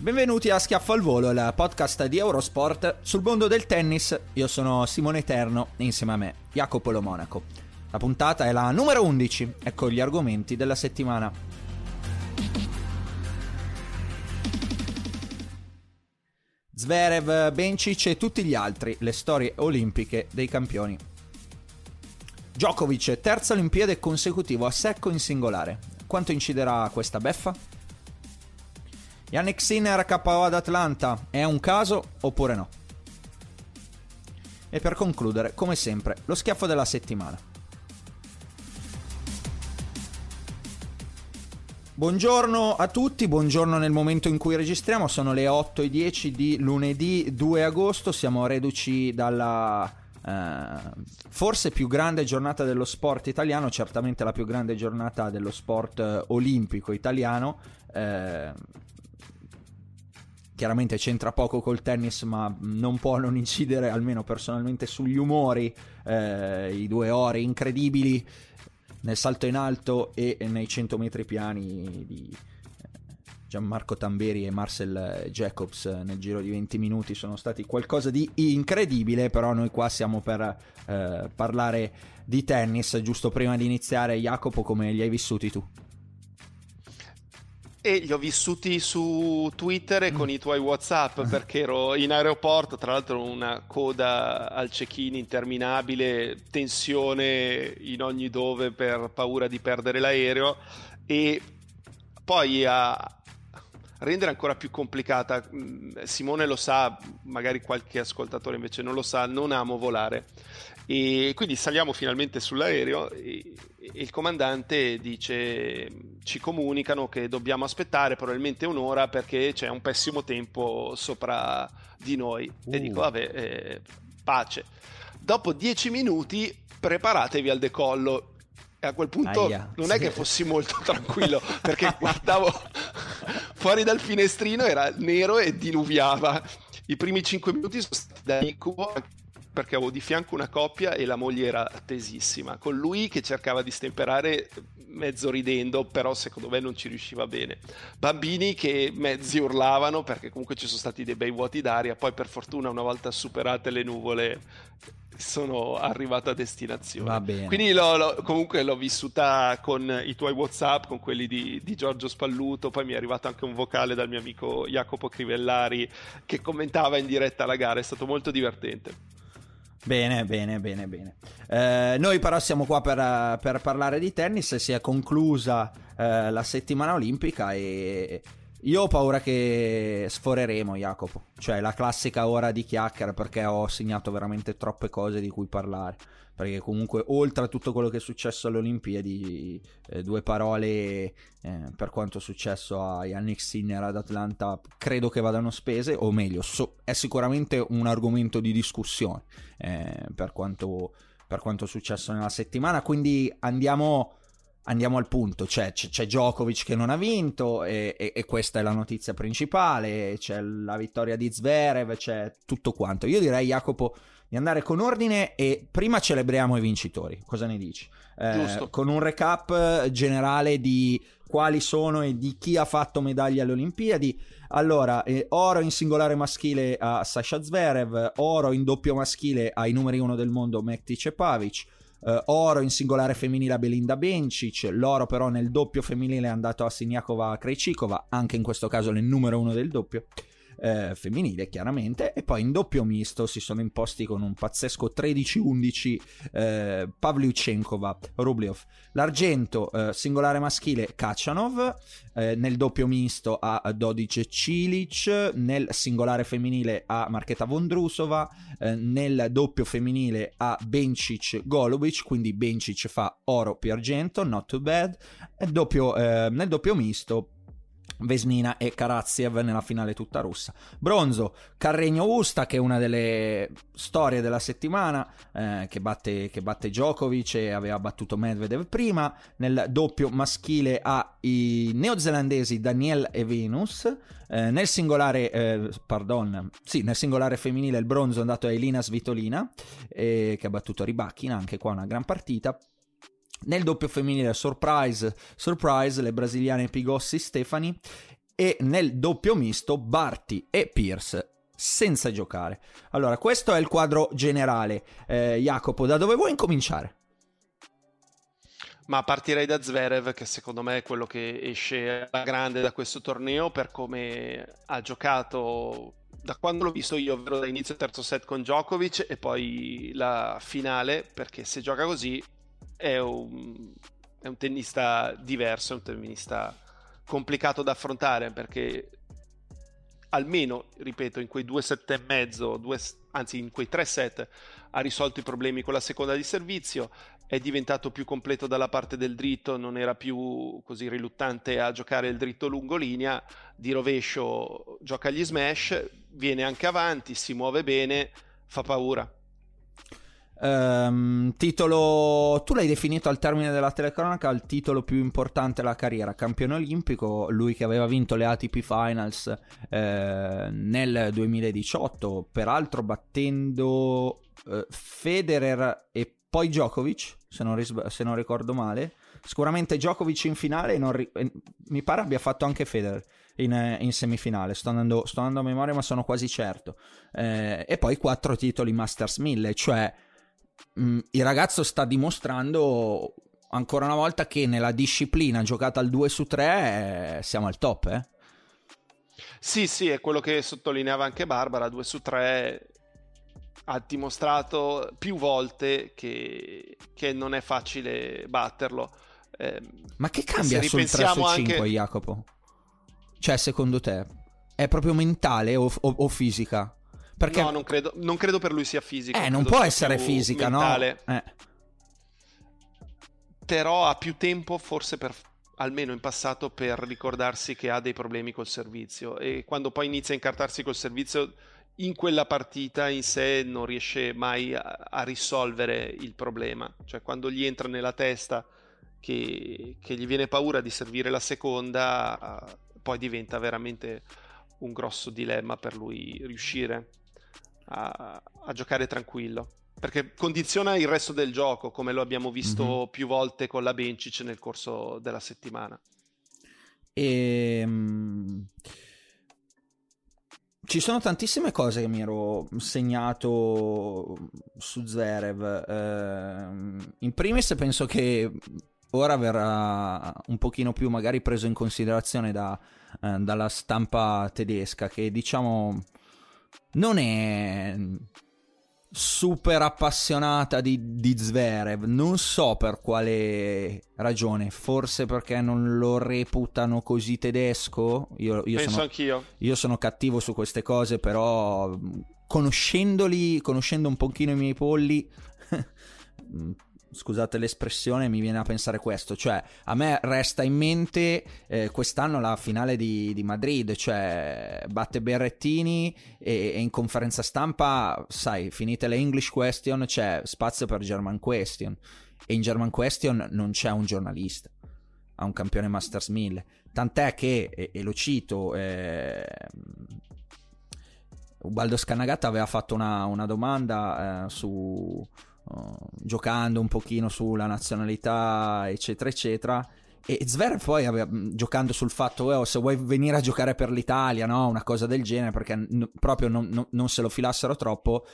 Benvenuti a Schiaffo al Volo, il podcast di Eurosport sul mondo del tennis. Io sono Simone Eterno e insieme a me Jacopo Lo Monaco. La puntata è la numero 11, ecco gli argomenti della settimana. Zverev, Bencic e tutti gli altri, le storie olimpiche dei campioni. Djokovic, terza Olimpiade consecutivo a secco in singolare. Quanto inciderà questa beffa? Yannick Sinner KO ad Atlanta, è un caso oppure no? E per concludere, come sempre, lo schiaffo della settimana. Buongiorno a tutti, buongiorno nel momento in cui registriamo, sono le 8.10 di lunedì 2 agosto, siamo reduci dalla eh, forse più grande giornata dello sport italiano, certamente la più grande giornata dello sport eh, olimpico italiano. Eh, chiaramente c'entra poco col tennis, ma non può non incidere, almeno personalmente, sugli umori, eh, i due ore incredibili nel salto in alto e nei 100 metri piani di eh, Gianmarco Tamberi e Marcel Jacobs nel giro di 20 minuti sono stati qualcosa di incredibile, però noi qua siamo per eh, parlare di tennis, giusto prima di iniziare Jacopo come li hai vissuti tu? E li ho vissuti su Twitter e con i tuoi WhatsApp perché ero in aeroporto, tra l'altro una coda al check-in interminabile, tensione in ogni dove per paura di perdere l'aereo. E poi a rendere ancora più complicata, Simone lo sa, magari qualche ascoltatore invece non lo sa, non amo volare. E quindi saliamo finalmente sull'aereo e, e il comandante dice ci comunicano che dobbiamo aspettare probabilmente un'ora perché c'è un pessimo tempo sopra di noi. Uh. E dico, vabbè, eh, pace. Dopo dieci minuti preparatevi al decollo. E a quel punto Aia, non sì. è che fossi molto tranquillo perché guardavo fuori dal finestrino, era nero e diluviava. I primi cinque minuti sono stati da incubo perché avevo di fianco una coppia e la moglie era tesissima, con lui che cercava di stemperare mezzo ridendo, però secondo me non ci riusciva bene. Bambini che mezzi urlavano perché comunque ci sono stati dei bei vuoti d'aria, poi per fortuna una volta superate le nuvole sono arrivato a destinazione. Va bene. Quindi l'ho, l'ho, comunque l'ho vissuta con i tuoi WhatsApp, con quelli di, di, Giorgio Spalluto. Poi mi è arrivato anche un vocale dal mio amico Jacopo Crivellari che commentava in diretta la gara. È stato molto divertente. Bene, bene, bene, bene. Eh, noi però siamo qua per, per, parlare di tennis. Si è conclusa eh, la settimana olimpica e io ho paura che sforeremo, Jacopo. Cioè, la classica ora di chiacchiera perché ho segnato veramente troppe cose di cui parlare. Perché comunque, oltre a tutto quello che è successo alle Olimpiadi, eh, due parole eh, per quanto è successo a Yannick Sinner ad Atlanta credo che vadano spese, o meglio, so, è sicuramente un argomento di discussione eh, per, quanto, per quanto è successo nella settimana. Quindi andiamo andiamo al punto, c'è, c'è Djokovic che non ha vinto e, e, e, questa è la notizia principale, c'è la vittoria di Zverev, c'è tutto quanto. Io direi Jacopo di andare con ordine e prima celebriamo i vincitori, cosa ne dici? Eh, con un recap generale di quali sono e di chi ha fatto medaglie alle Olimpiadi. Allora, eh, oro in singolare maschile a Sasha Zverev, oro in doppio maschile ai numeri uno del mondo Mektic e Pavic, eh, oro in singolare femminile a Belinda Bencic, l'oro però nel doppio femminile è andato a Siniakova Krejcikova, anche in questo caso nel numero uno del doppio eh, femminile chiaramente e poi in doppio misto si sono imposti con un pazzesco 13-11 eh, Pavlyuchenkova Rubliov l'argento eh, singolare maschile Kachanov eh, nel doppio misto a Dodic Cilic nel singolare femminile a Marchetta Vondrusova eh, nel doppio femminile a Bencic Golovic quindi Bencic fa oro più argento not too bad doppio, eh, nel doppio misto Vesnina e Karaziev nella finale tutta russa. Bronzo, Carregno Usta, che è una delle storie della settimana, eh, che, batte, che, batte, Djokovic e aveva battuto Medvedev prima. Nel doppio maschile ha i neozelandesi Daniel e Venus. Eh, nel singolare, eh, pardon, sì, nel singolare femminile il bronzo è andato a Elina Svitolina, eh, che ha battuto Ribachina, anche qua una gran partita. Nel doppio femminile surprise, surprise le brasiliane Pigossi Stefani e nel doppio misto Barti e Pierce senza giocare. Allora, questo è il quadro generale. Eh, Jacopo, da dove vuoi incominciare? Ma partirei da Zverev, che secondo me è quello che esce alla grande da questo torneo per come ha giocato da quando l'ho visto io, ovvero da inizio terzo set con Djokovic e poi la finale, perché se gioca così è un, è un tennista diverso, è un tennista complicato da affrontare perché almeno, ripeto, in quei due set e mezzo, due, anzi in quei tre set, ha risolto i problemi con la seconda di servizio, è diventato più completo dalla parte del dritto, non era più così riluttante a giocare il dritto lungo linea, di rovescio gioca gli smash, viene anche avanti, si muove bene, fa paura. Um, titolo, tu l'hai definito al termine della telecronaca il titolo più importante della carriera, campione olimpico, lui che aveva vinto le ATP Finals eh, nel 2018, peraltro battendo eh, Federer e poi Djokovic, se non, ris- se non, ricordo male. Sicuramente Djokovic in finale, ri- mi pare abbia fatto anche Federer. In, in semifinale, sto andando, sto andando, a memoria, ma sono quasi certo. Eh, e poi quattro titoli Masters 1000, cioè mh, mm, il ragazzo sta dimostrando ancora una volta che nella disciplina giocata al 2 su 3 eh, siamo al top, eh? Sì, sì, è quello che sottolineava anche Barbara, 2 su 3 ha dimostrato più volte che, che non è facile batterlo. Eh, Ma che cambia sul 3 su 5, anche... Jacopo? Cioè, secondo te, è proprio mentale o, o, o fisica? Perché... No, non credo, non credo per lui sia fisica. Eh, non può essere fisica, mentale. no? Eh. Però ha più tempo, forse per, almeno in passato, per ricordarsi che ha dei problemi col servizio. E quando poi inizia a incartarsi col servizio, in quella partita in sé non riesce mai a, a risolvere il problema. Cioè, quando gli entra nella testa che, che gli viene paura di servire la seconda, poi diventa veramente un grosso dilemma per lui riuscire a, a giocare tranquillo perché condiziona il resto del gioco, come lo abbiamo visto mm-hmm. più volte con la Bencic nel corso della settimana. E, um, ci sono tantissime cose che mi ero segnato su Zerev. Uh, in primis penso che ora verrà un pochino più magari preso in considerazione da, uh, dalla stampa tedesca, che diciamo non è super appassionata di, di Zverev, non so per quale ragione, forse perché non lo reputano così tedesco. Io, io Penso sono, anch'io. Io sono cattivo su queste cose, però conoscendoli, conoscendo un pochino i miei polli, scusate l'espressione, mi viene a pensare questo, cioè a me resta in mente eh, quest'anno la finale di, di, Madrid, cioè batte Berrettini e, e, in conferenza stampa, sai, finite le English question, c'è spazio per German question. E in German question non c'è un giornalista, ha un campione Masters 1000, tant'è che, e, e lo cito, eh, Ubaldo Scannagata aveva fatto una, una domanda eh, su giocando un pochino sulla nazionalità, eccetera, eccetera. E Zverev poi aveva, giocando sul fatto, oh, se vuoi venire a giocare per l'Italia, no? Una cosa del genere, perché n- proprio non, non, non, se lo filassero troppo.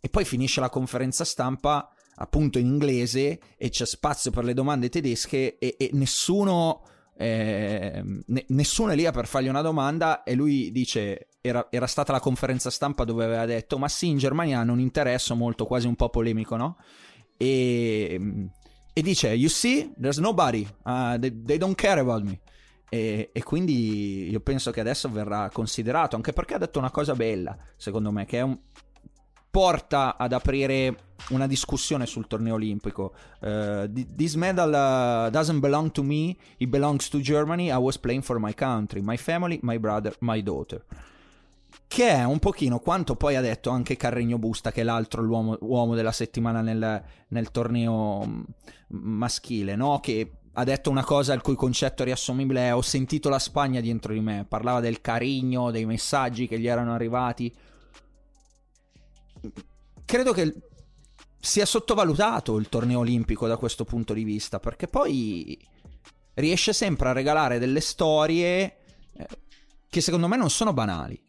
E poi finisce la conferenza stampa appunto in inglese e c'è spazio per le domande tedesche e, e nessuno... Eh, ne- nessuno è lì per fargli una domanda e lui dice era, era, stata la conferenza stampa dove aveva detto ma sì in Germania hanno un interesse molto quasi un po' polemico no? e e dice you see there's nobody uh, they, they, don't care about me. E, e, quindi io penso che adesso verrà considerato anche perché ha detto una cosa bella secondo me che è un, porta ad aprire una discussione sul torneo olimpico. Uh, this medal uh, doesn't belong to me it belongs to Germany I was playing for my country my family my brother my daughter che è un pochino quanto poi ha detto anche Carregno Busta, che è l'altro uomo della settimana nel, nel torneo mm, maschile, no? Che ha detto una cosa il cui concetto riassumibile è ho sentito la Spagna dentro di me, parlava del carigno, dei messaggi che gli erano arrivati. Credo che sia sottovalutato il torneo olimpico da questo punto di vista, perché poi riesce sempre a regalare delle storie eh, che secondo me non sono banali.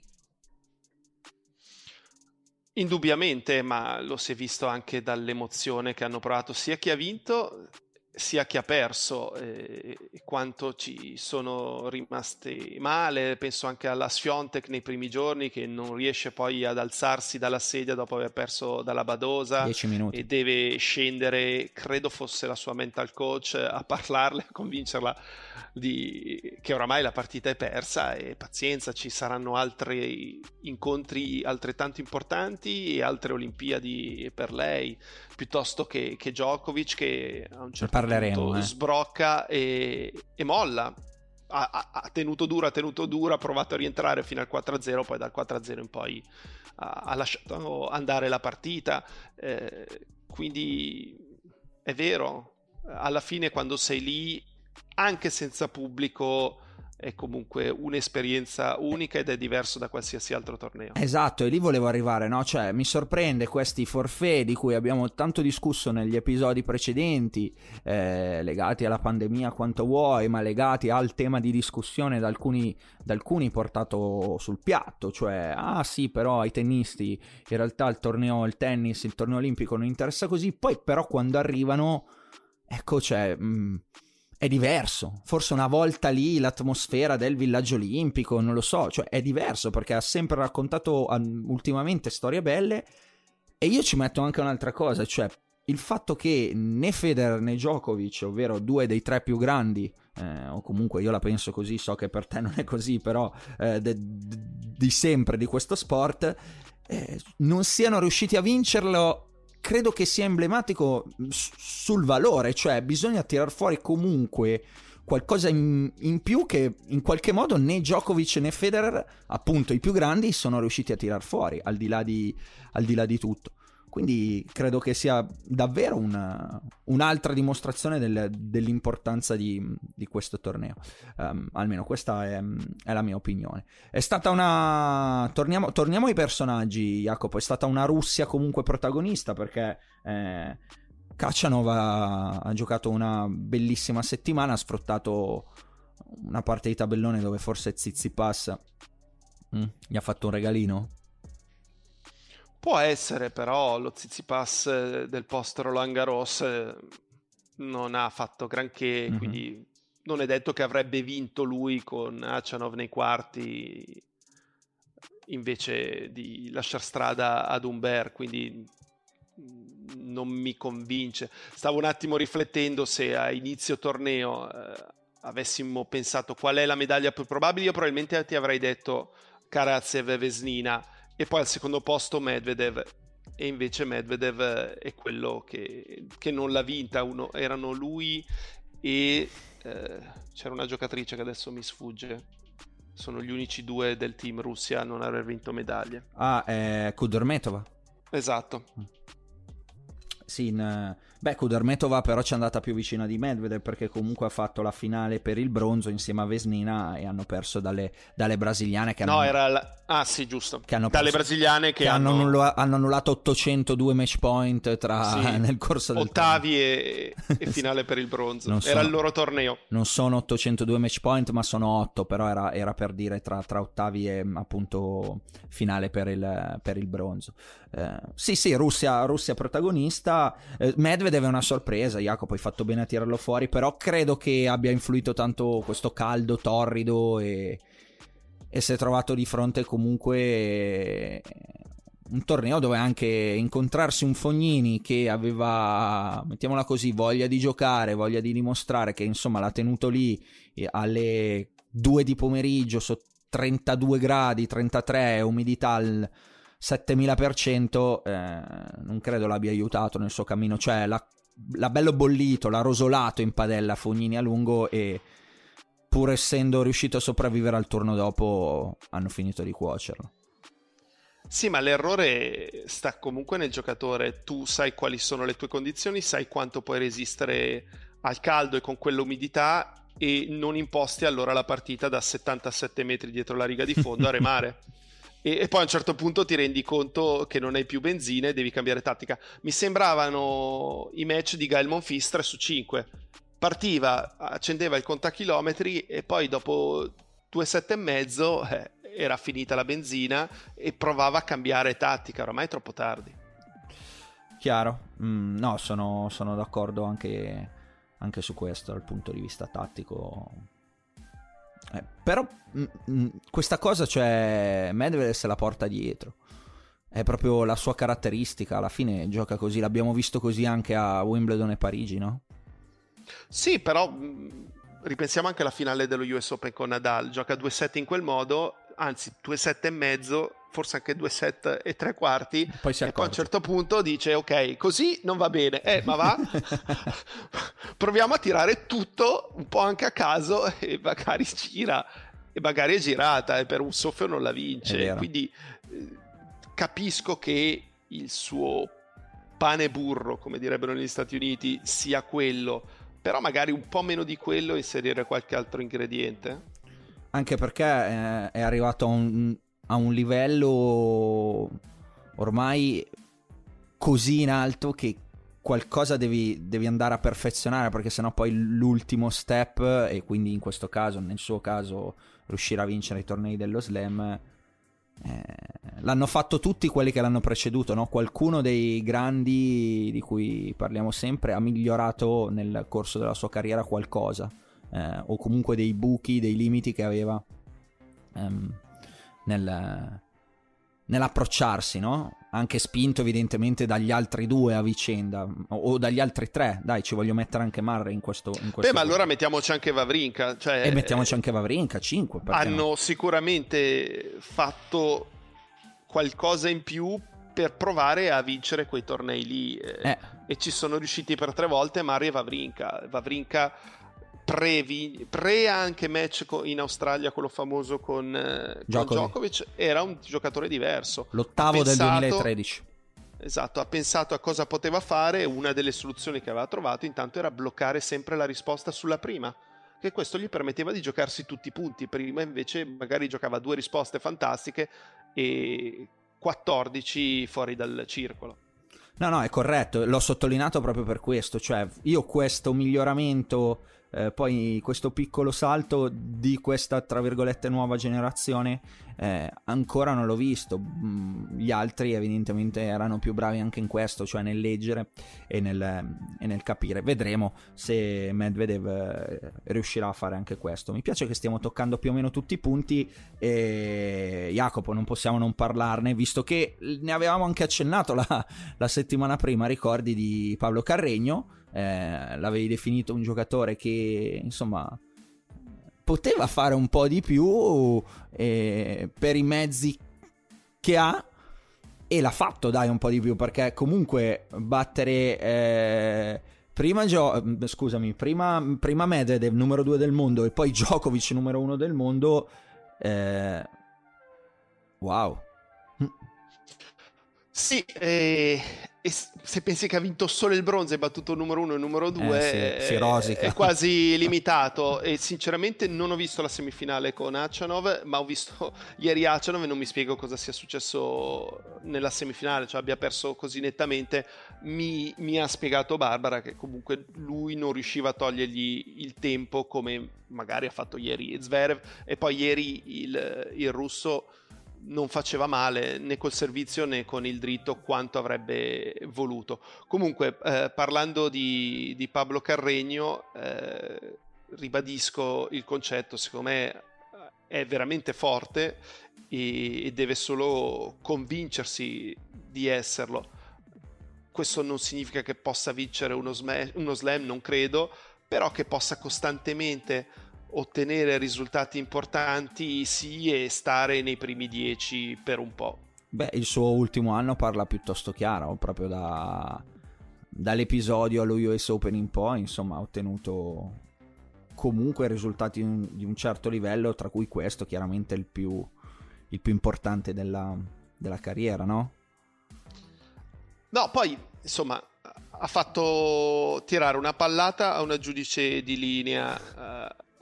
Indubbiamente, ma lo si è visto anche dall'emozione che hanno provato sia chi ha vinto sia chi ha perso eh, quanto ci sono rimasti male, penso anche alla Sfiontek nei primi giorni che non riesce poi ad alzarsi dalla sedia dopo aver perso dalla Badosa e deve scendere, credo fosse la sua mental coach, a parlarle, a convincerla di, che oramai la partita è persa e pazienza, ci saranno altri incontri altrettanto importanti e altre Olimpiadi per lei, piuttosto che, che Djokovic che a un certo punto eh. sbrocca e, e molla. Ha, ha, tenuto duro, ha tenuto duro, ha provato a rientrare fino al 4-0, poi dal 4-0 in poi ha, ha lasciato andare la partita. Eh, quindi è vero, alla fine quando sei lì anche senza pubblico è comunque un'esperienza unica ed è diverso da qualsiasi altro torneo. Esatto, e lì volevo arrivare, no? Cioè, mi sorprende questi forfè di cui abbiamo tanto discusso negli episodi precedenti, eh, legati alla pandemia quanto vuoi, ma legati al tema di discussione da alcuni, da alcuni portato sul piatto, cioè, ah sì, però ai tennisti in realtà il torneo, il tennis, il torneo olimpico non interessa così, poi però quando arrivano, ecco, cioè... Mh, mm, è diverso. Forse una volta lì l'atmosfera del villaggio olimpico, non lo so, cioè è diverso perché ha sempre raccontato ultimamente storie belle e io ci metto anche un'altra cosa, cioè il fatto che né Federer né Djokovic, ovvero due dei tre più grandi, eh, o comunque io la penso così, so che per te non è così, però eh, de- de- di sempre di questo sport, eh, non siano riusciti a vincerlo credo che sia emblematico sul valore, cioè bisogna tirar fuori comunque qualcosa in, in, più che in qualche modo né Djokovic né Federer, appunto i più grandi, sono riusciti a tirar fuori, al di là di, al di, là di tutto. Quindi credo che sia davvero una, un'altra dimostrazione del, dell'importanza di, di, questo torneo. Um, almeno questa è, è, la mia opinione. È stata una. Torniamo, torniamo ai personaggi, Jacopo. È stata una Russia comunque protagonista perché. Eh, Kachanov ha giocato una bellissima settimana, ha sfruttato una parte di tabellone dove forse Zizipas mm, gli ha fatto un regalino. Può essere, però lo Zizipas eh, del post Roland Garros eh, non ha fatto granché, mm-hmm. quindi non è detto che avrebbe vinto lui con Achanov nei quarti invece di lasciare strada ad Umber, quindi non mi convince. Stavo un attimo riflettendo se a inizio torneo eh, avessimo pensato qual è la medaglia più probabile, io probabilmente ti avrei detto Karatsev e Vesnina e poi al secondo posto Medvedev. E invece Medvedev è quello che, che non l'ha vinta. Uno, erano lui e eh, c'era una giocatrice che adesso mi sfugge. Sono gli unici due del team Russia a non aver vinto medaglie. Ah è Kudormetova? Esatto. Sì in, Beh, Kudermetova però ci è andata più vicina di Medvedev perché comunque ha fatto la finale per il bronzo insieme a Vesnina e hanno perso dalle, dalle brasiliane che hanno... No, era la... Ah sì, giusto. Che hanno dalle brasiliane che, che hanno... hanno... Annulla... hanno, annullato 802 match point tra... sì. nel corso del Ottavi e... e, finale per il bronzo. Non era sono... il loro torneo. Non sono 802 match point ma sono 8, però era, era per dire tra, tra, ottavi e appunto finale per il, per il bronzo. Eh, sì, sì, Russia, Russia protagonista. Eh, Medvedev è una sorpresa, Jacopo, hai fatto bene a tirarlo fuori, però credo che abbia influito tanto questo caldo torrido e, e si è trovato di fronte comunque un torneo dove anche incontrarsi un Fognini che aveva, mettiamola così, voglia di giocare, voglia di dimostrare che insomma l'ha tenuto lì alle 2 di pomeriggio sotto 32 gradi, 33, umidità al 7000%, eh, non credo l'abbia aiutato nel suo cammino, cioè l'ha, l'ha bello bollito, l'ha rosolato in padella Fognini a lungo e pur essendo riuscito a sopravvivere al turno dopo hanno finito di cuocerlo. Sì, ma l'errore sta comunque nel giocatore. Tu sai quali sono le tue condizioni, sai quanto puoi resistere al caldo e con quell'umidità e non imposti allora la partita da 77 metri dietro la riga di fondo a remare. e, e, poi a un certo punto ti rendi conto che non hai più benzina e devi cambiare tattica. Mi sembravano i match di Gael Monfils 3 su 5. Partiva, accendeva il contachilometri e poi dopo due sette e mezzo eh, era finita la benzina e provava a cambiare tattica, ormai è troppo tardi. Chiaro, mm, no, sono, sono d'accordo anche, anche, su questo dal punto di vista tattico. Eh, però mh, mh, questa cosa, cioè, Medvedev se la porta dietro. È proprio la sua caratteristica, alla fine gioca così, l'abbiamo visto così anche a Wimbledon e Parigi, no? Sì, però mh, ripensiamo anche alla finale dello US Open con Nadal, gioca due set in quel modo, anzi due set e mezzo, forse anche due set e tre quarti, poi e poi a un certo punto dice ok, così non va bene, eh, ma va, proviamo a tirare tutto un po' anche a caso e magari gira, e magari è girata e per un soffio non la vince, quindi eh, capisco che il suo pane burro, come direbbero negli Stati Uniti, sia quello. Però magari un po' meno di quello inserire qualche altro ingrediente. Anche perché eh, è arrivato a un, a un livello ormai così in alto che qualcosa devi, devi, andare a perfezionare perché sennò poi l'ultimo step e quindi in questo caso, nel suo caso, riuscire a vincere i tornei dello slam eh, l'hanno fatto tutti quelli che l'hanno preceduto, no? Qualcuno dei grandi di cui parliamo sempre ha migliorato nel corso della sua carriera qualcosa, eh, o comunque dei buchi, dei limiti che aveva ehm, nel, nell'approcciarsi, no? Anche spinto evidentemente dagli altri due a vicenda, o dagli altri tre. Dai, ci voglio mettere anche Murray in questo. In questo Beh, ma allora mettiamoci anche Vavrinka. Cioè, e mettiamoci anche Vavrinka, 5. Hanno no? sicuramente fatto qualcosa in più per provare a vincere quei tornei lì. Eh. E ci sono riusciti per tre volte Murray e Vavrinka. Vavrinka pre, pre anche match in Australia, quello famoso con, eh, Djokovic. con Djokovic, era un giocatore diverso. L'ottavo pensato, del 2013. Esatto, ha pensato a cosa poteva fare. Una delle soluzioni che aveva trovato intanto era bloccare sempre la risposta sulla prima. Che questo gli permetteva di giocarsi tutti i punti. Prima invece magari giocava due risposte fantastiche e 14 fuori dal circolo. No, no, è corretto, l'ho sottolineato proprio per questo, cioè io questo miglioramento eh, poi questo piccolo salto di questa, tra virgolette, nuova generazione eh, ancora non l'ho visto. Mm, gli altri evidentemente erano più bravi anche in questo, cioè nel leggere e nel, e nel capire. Vedremo se Medvedev eh, riuscirà a fare anche questo. Mi piace che stiamo toccando più o meno tutti i punti e Jacopo non possiamo non parlarne, visto che ne avevamo anche accennato la, la settimana prima, ricordi di Paolo Carregno eh, l'avevi definito un giocatore che insomma poteva fare un po' di più eh, per i mezzi che ha e l'ha fatto dai un po' di più perché comunque battere eh, prima Gio- scusami prima, prima Medvedev numero 2 del mondo e poi Djokovic numero 1 del mondo eh, wow. Sì, e, e, se pensi che ha vinto solo il bronzo e battuto il numero uno e il numero due, eh, sì, si è quasi limitato. E sinceramente non ho visto la semifinale con Achanov, ma ho visto ieri Achanov e non mi spiego cosa sia successo nella semifinale, cioè abbia perso così nettamente. Mi, mi ha spiegato Barbara che comunque lui non riusciva a togliergli il tempo come magari ha fatto ieri Zverev e poi ieri il, il russo non faceva male né col servizio né con il dritto quanto avrebbe voluto. Comunque, eh, parlando di, di, Pablo Carregno, eh, ribadisco il concetto, secondo me è veramente forte e, e deve solo convincersi di esserlo. Questo non significa che possa vincere uno, sm- uno slam, non credo, però che possa costantemente ottenere risultati importanti sì e stare nei primi dieci per un po'. Beh, il suo ultimo anno parla piuttosto chiaro, proprio da, dall'episodio allo US Open in poi, insomma, ha ottenuto comunque risultati di un, di un certo livello, tra cui questo chiaramente il più, il più importante della, della carriera, no? No, poi, insomma, ha fatto tirare una pallata a una giudice di linea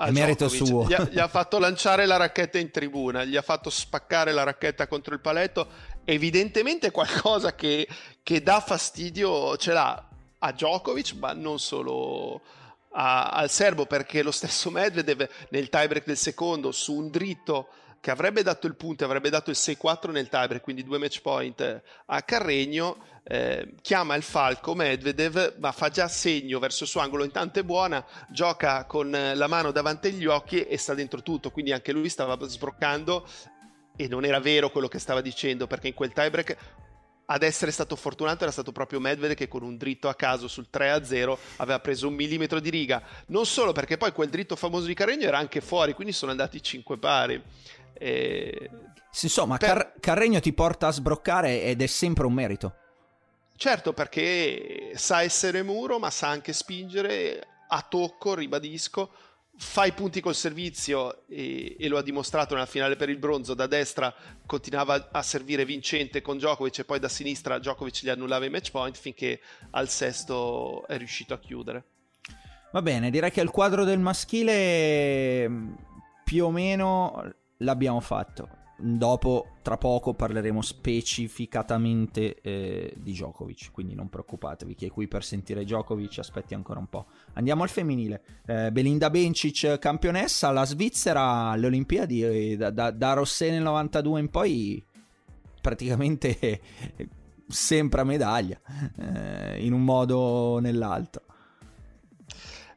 uh, a merito suo. Gli ha, gli ha, fatto lanciare la racchetta in tribuna, gli ha fatto spaccare la racchetta contro il paletto. Evidentemente qualcosa che, che dà fastidio ce l'ha a Djokovic, ma non solo a, al serbo, perché lo stesso Medvedev nel tiebreak del secondo su un dritto che avrebbe dato il punto, avrebbe dato il 6-4 nel tiebreak, quindi due match point a Carregno, eh, chiama il falco Medvedev, ma fa già segno verso il suo angolo, intanto è buona, gioca con la mano davanti agli occhi e sta dentro tutto, quindi anche lui stava sbroccando e non era vero quello che stava dicendo, perché in quel tiebreak ad essere stato fortunato era stato proprio Medvedev che con un dritto a caso sul 3-0 aveva preso un millimetro di riga. Non solo perché poi quel dritto famoso di Carregno era anche fuori, quindi sono andati 5 pari. E... Insomma, per... Car- Carregno ti porta a sbroccare ed è sempre un merito. Certo, perché sa essere muro, ma sa anche spingere a tocco, ribadisco. Fa i punti col servizio e, e, lo ha dimostrato nella finale per il bronzo. Da destra continuava a servire vincente con Djokovic e poi da sinistra Djokovic gli annullava i match point finché al sesto è riuscito a chiudere. Va bene, direi che il quadro del maschile più o meno l'abbiamo fatto. Dopo, tra poco, parleremo specificatamente eh, di Djokovic, quindi non preoccupatevi, chi è qui per sentire Djokovic aspetti ancora un po'. Andiamo al femminile. Eh, Belinda Bencic, campionessa, la Svizzera alle Olimpiadi, eh, da, da, da Rossè nel 92 in poi praticamente sempre a medaglia, eh, in un modo o nell'altro.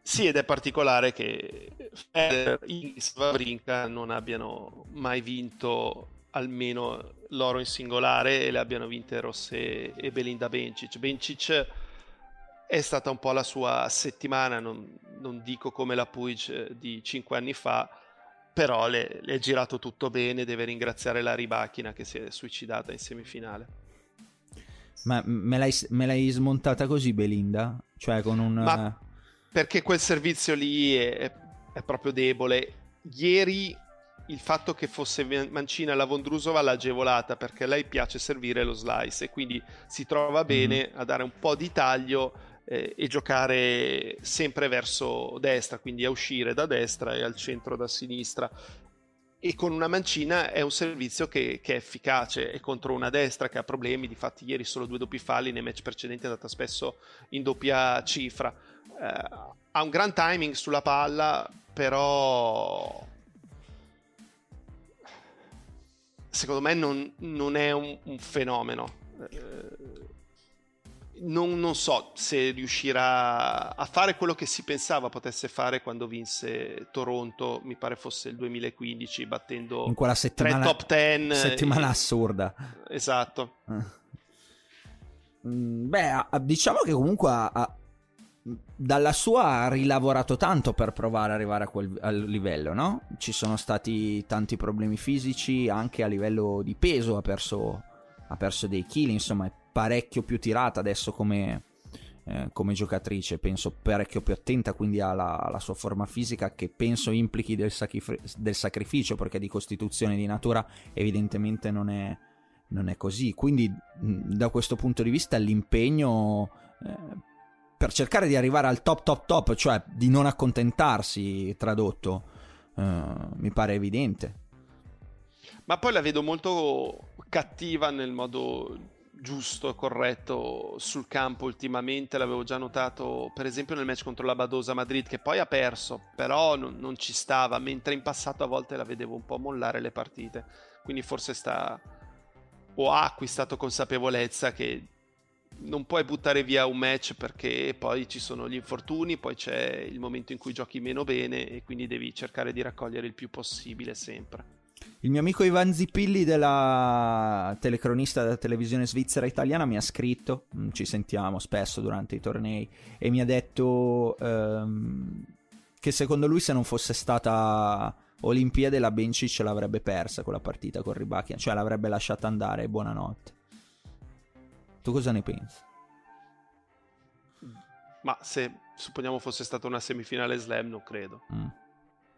Sì, ed è particolare che Federer e Vavrinka non abbiano mai vinto almeno l'oro in singolare e le abbiano vinte Rosse e Belinda Bencic. Bencic è stata un po' la sua settimana, non, non dico come la Puig di cinque anni fa, però le, le, è girato tutto bene, deve ringraziare la Ribachina che si è suicidata in semifinale. Ma me l'hai, me l'hai smontata così Belinda? Cioè con un... Ma perché quel servizio lì è, è proprio debole. Ieri il fatto che fosse mancina la Vondrusova l'ha agevolata perché a lei piace servire lo slice e quindi si trova mhm. bene a dare un po' di taglio eh, e giocare sempre verso destra, quindi a uscire da destra e al centro da sinistra. E con una mancina è un servizio che, che è efficace e contro una destra che ha problemi. Difatti, ieri solo due doppi falli, nei match precedenti è andata spesso in doppia cifra eh, ha un gran timing sulla palla, però secondo me non, non è un, un fenomeno. Eh, non, non, so se riuscirà a fare quello che si pensava potesse fare quando vinse Toronto, mi pare fosse il 2015, battendo in quella settimana, tre top 10. Settimana e... assurda. Esatto. Mm, beh, diciamo che comunque ha, dalla sua ha rilavorato tanto per provare ad arrivare a quel al livello, no? Ci sono stati tanti problemi fisici, anche a livello di peso ha perso, ha perso dei chili, insomma è parecchio più tirata adesso come, eh, come giocatrice, penso parecchio più attenta quindi alla, alla sua forma fisica che penso implichi del, sacrif- del, sacrificio perché di costituzione di natura evidentemente non è, non è così. Quindi, da questo punto di vista, l'impegno eh, per cercare di arrivare al top, top, top, cioè di non accontentarsi, tradotto, eh, mi pare evidente. Ma poi la vedo molto cattiva nel modo giusto e corretto sul campo ultimamente, l'avevo già notato per esempio nel match contro la Badosa Madrid che poi ha perso, però non, non, ci stava, mentre in passato a volte la vedevo un po' mollare le partite, quindi forse sta o ha acquistato consapevolezza che non puoi buttare via un match perché poi ci sono gli infortuni, poi c'è il momento in cui giochi meno bene e quindi devi cercare di raccogliere il più possibile sempre. Il mio amico Ivan Zippilli della telecronista della televisione svizzera italiana mi ha scritto, mm, ci sentiamo spesso durante i tornei, e mi ha detto ehm, che secondo lui se non fosse stata Olimpiade la Bencic l'avrebbe persa quella partita con Ribachia, cioè l'avrebbe lasciata andare, buonanotte. Tu cosa ne pensi? Ma se supponiamo fosse stata una semifinale slam, non credo. Mm.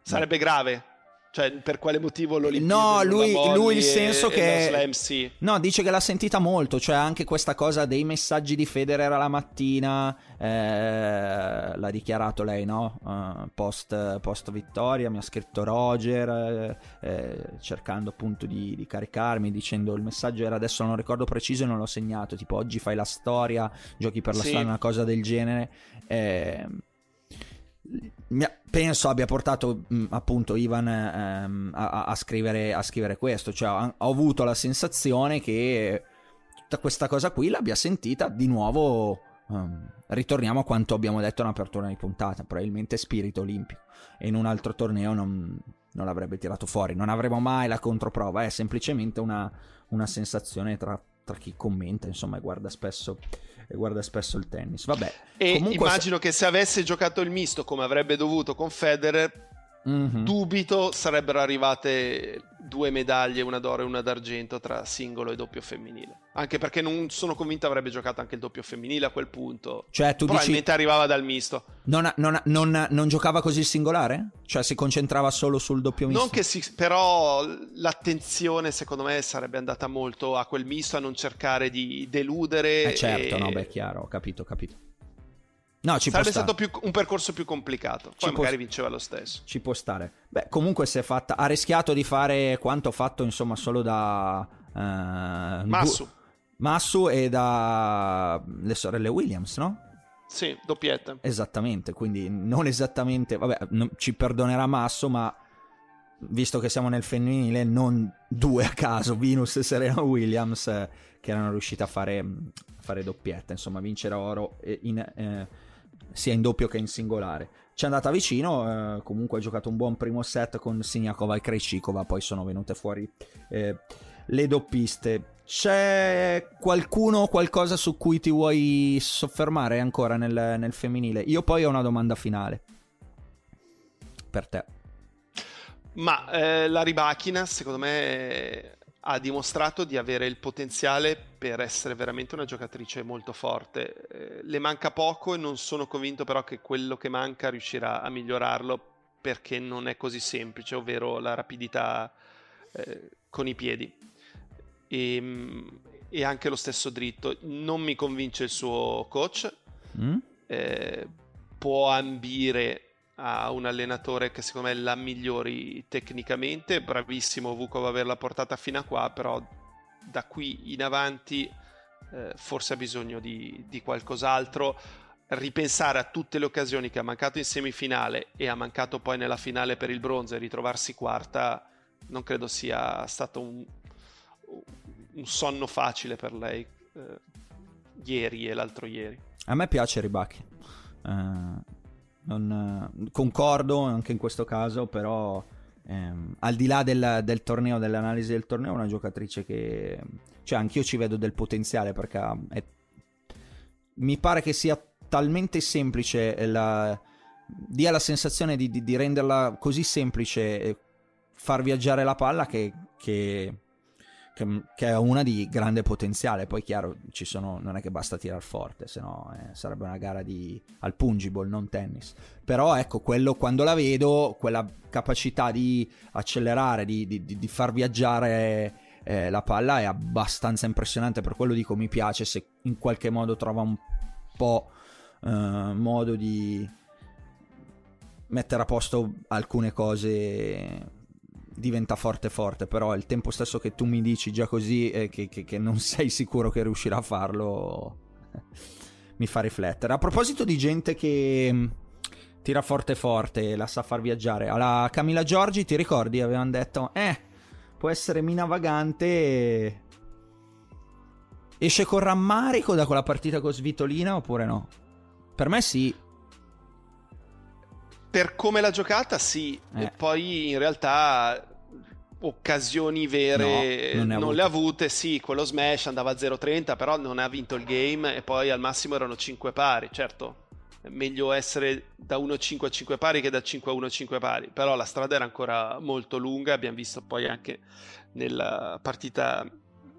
Sarebbe grave cioè, per quale motivo l'Olimpiade No, lui, lui il senso e, che... E sì. No, dice che l'ha sentita molto, cioè anche questa cosa dei messaggi di Federer alla mattina, eh, l'ha dichiarato lei, no? Uh, post, post, vittoria, mi ha scritto Roger, eh, eh, cercando appunto di, di, caricarmi, dicendo il messaggio era adesso non ricordo preciso e non l'ho segnato, tipo oggi fai la storia, giochi per la sì. storia, una cosa del genere. Eh, penso abbia portato mh, appunto Ivan ehm, a, a, scrivere, a, scrivere, questo. Cioè, ho, avuto la sensazione che tutta questa cosa qui l'abbia sentita di nuovo. Um, ritorniamo a quanto abbiamo detto in apertura di puntata. Probabilmente spirito olimpico. E in un altro torneo non, non l'avrebbe tirato fuori. Non avremo mai la controprova. È semplicemente una, una sensazione tra, tra chi commenta, insomma, e guarda spesso e guarda spesso il tennis. Vabbè. E immagino se... che se avesse giocato il misto come avrebbe dovuto con Federer, Mm-hmm. Dubito sarebbero arrivate due medaglie, una d'oro e una d'argento tra singolo e doppio femminile. Anche perché non sono convinto avrebbe giocato anche il doppio femminile a quel punto. Cioè, tu Probabilmente dici... arrivava dal misto. Non, non, non, non, giocava così il singolare? Cioè si concentrava solo sul doppio misto? Non che si... però l'attenzione secondo me sarebbe andata molto a quel misto, a non cercare di deludere. Eh certo, e... no, beh, chiaro, ho capito, ho capito. No, ci Sarebbe stato più, un percorso più complicato. Poi ci magari può, vinceva lo stesso. Ci può stare. Beh, comunque si è fatta. Ha rischiato di fare quanto fatto, insomma, solo da. Uh, Massu. Du- Massu e da. le sorelle Williams, no? Sì, doppietta. Esattamente, quindi non esattamente. Vabbè, non, ci perdonerà Masso, ma visto che siamo nel femminile, non due a caso, Venus e Serena Williams, eh, che erano riuscite a fare, a fare doppietta, insomma, vincere oro in, eh, sia in doppio che in singolare. Ci è andata vicino, eh, comunque ha giocato un buon primo set con Siniakova e Krejcikova, poi sono venute fuori eh, le doppiste. C'è qualcuno o qualcosa su cui ti vuoi soffermare ancora nel, nel femminile? Io poi ho una domanda finale per te. Ma eh, la Ribachina, secondo me, ha dimostrato di avere il potenziale per essere veramente una giocatrice molto forte. Eh, le manca poco e non sono convinto però che quello che manca riuscirà a migliorarlo perché non è così semplice, ovvero la rapidità eh, con i piedi. E, ehm, e, anche lo stesso dritto. Non mi convince il suo coach. Mm? Eh, può ambire a un allenatore che secondo me la migliori tecnicamente, bravissimo Vukov averla portata fino a qua, però da qui in avanti eh, forse ha bisogno di, di, qualcos'altro, ripensare a tutte le occasioni che ha mancato in semifinale e ha mancato poi nella finale per il bronzo e ritrovarsi quarta, non credo sia stato un, un sonno facile per lei eh, ieri e l'altro ieri. A me piace Ribacchi. Uh non, eh, concordo anche in questo caso, però ehm, al di là del, del, torneo, dell'analisi del torneo, è una giocatrice che... Cioè, anch'io ci vedo del potenziale perché è, mi pare che sia talmente semplice, la, dia la sensazione di, di, di renderla così semplice far viaggiare la palla che, che che, che, è una di grande potenziale. Poi, chiaro, sono, non è che basta tirare forte, se no eh, sarebbe una gara di, al pungible, non tennis. Però, ecco, quello quando la vedo, quella capacità di accelerare, di, di, di far viaggiare eh, la palla è abbastanza impressionante, per quello dico mi piace se in qualche modo trova un po' eh, modo di mettere a posto alcune cose diventa forte forte, però il tempo stesso che tu mi dici già così eh, che, che, che, non sei sicuro che riuscirà a farlo mi fa riflettere. A proposito di gente che mm, tira forte forte e la sa far viaggiare, alla Camilla Giorgi ti ricordi avevano detto eh può essere mina vagante esce con rammarico da quella partita con Svitolina oppure no? Per me sì. Per come l'ha giocata, sì. Eh. E poi in realtà occasioni vere no, non, non le ha avute. Sì, quello smash andava a 0-30, però non ha vinto il game e poi al massimo erano 5 pari. Certo, meglio essere da 1-5 a 5 pari che da 5 a 1 a 5 pari. Però la strada era ancora molto lunga. Abbiamo visto poi anche nella partita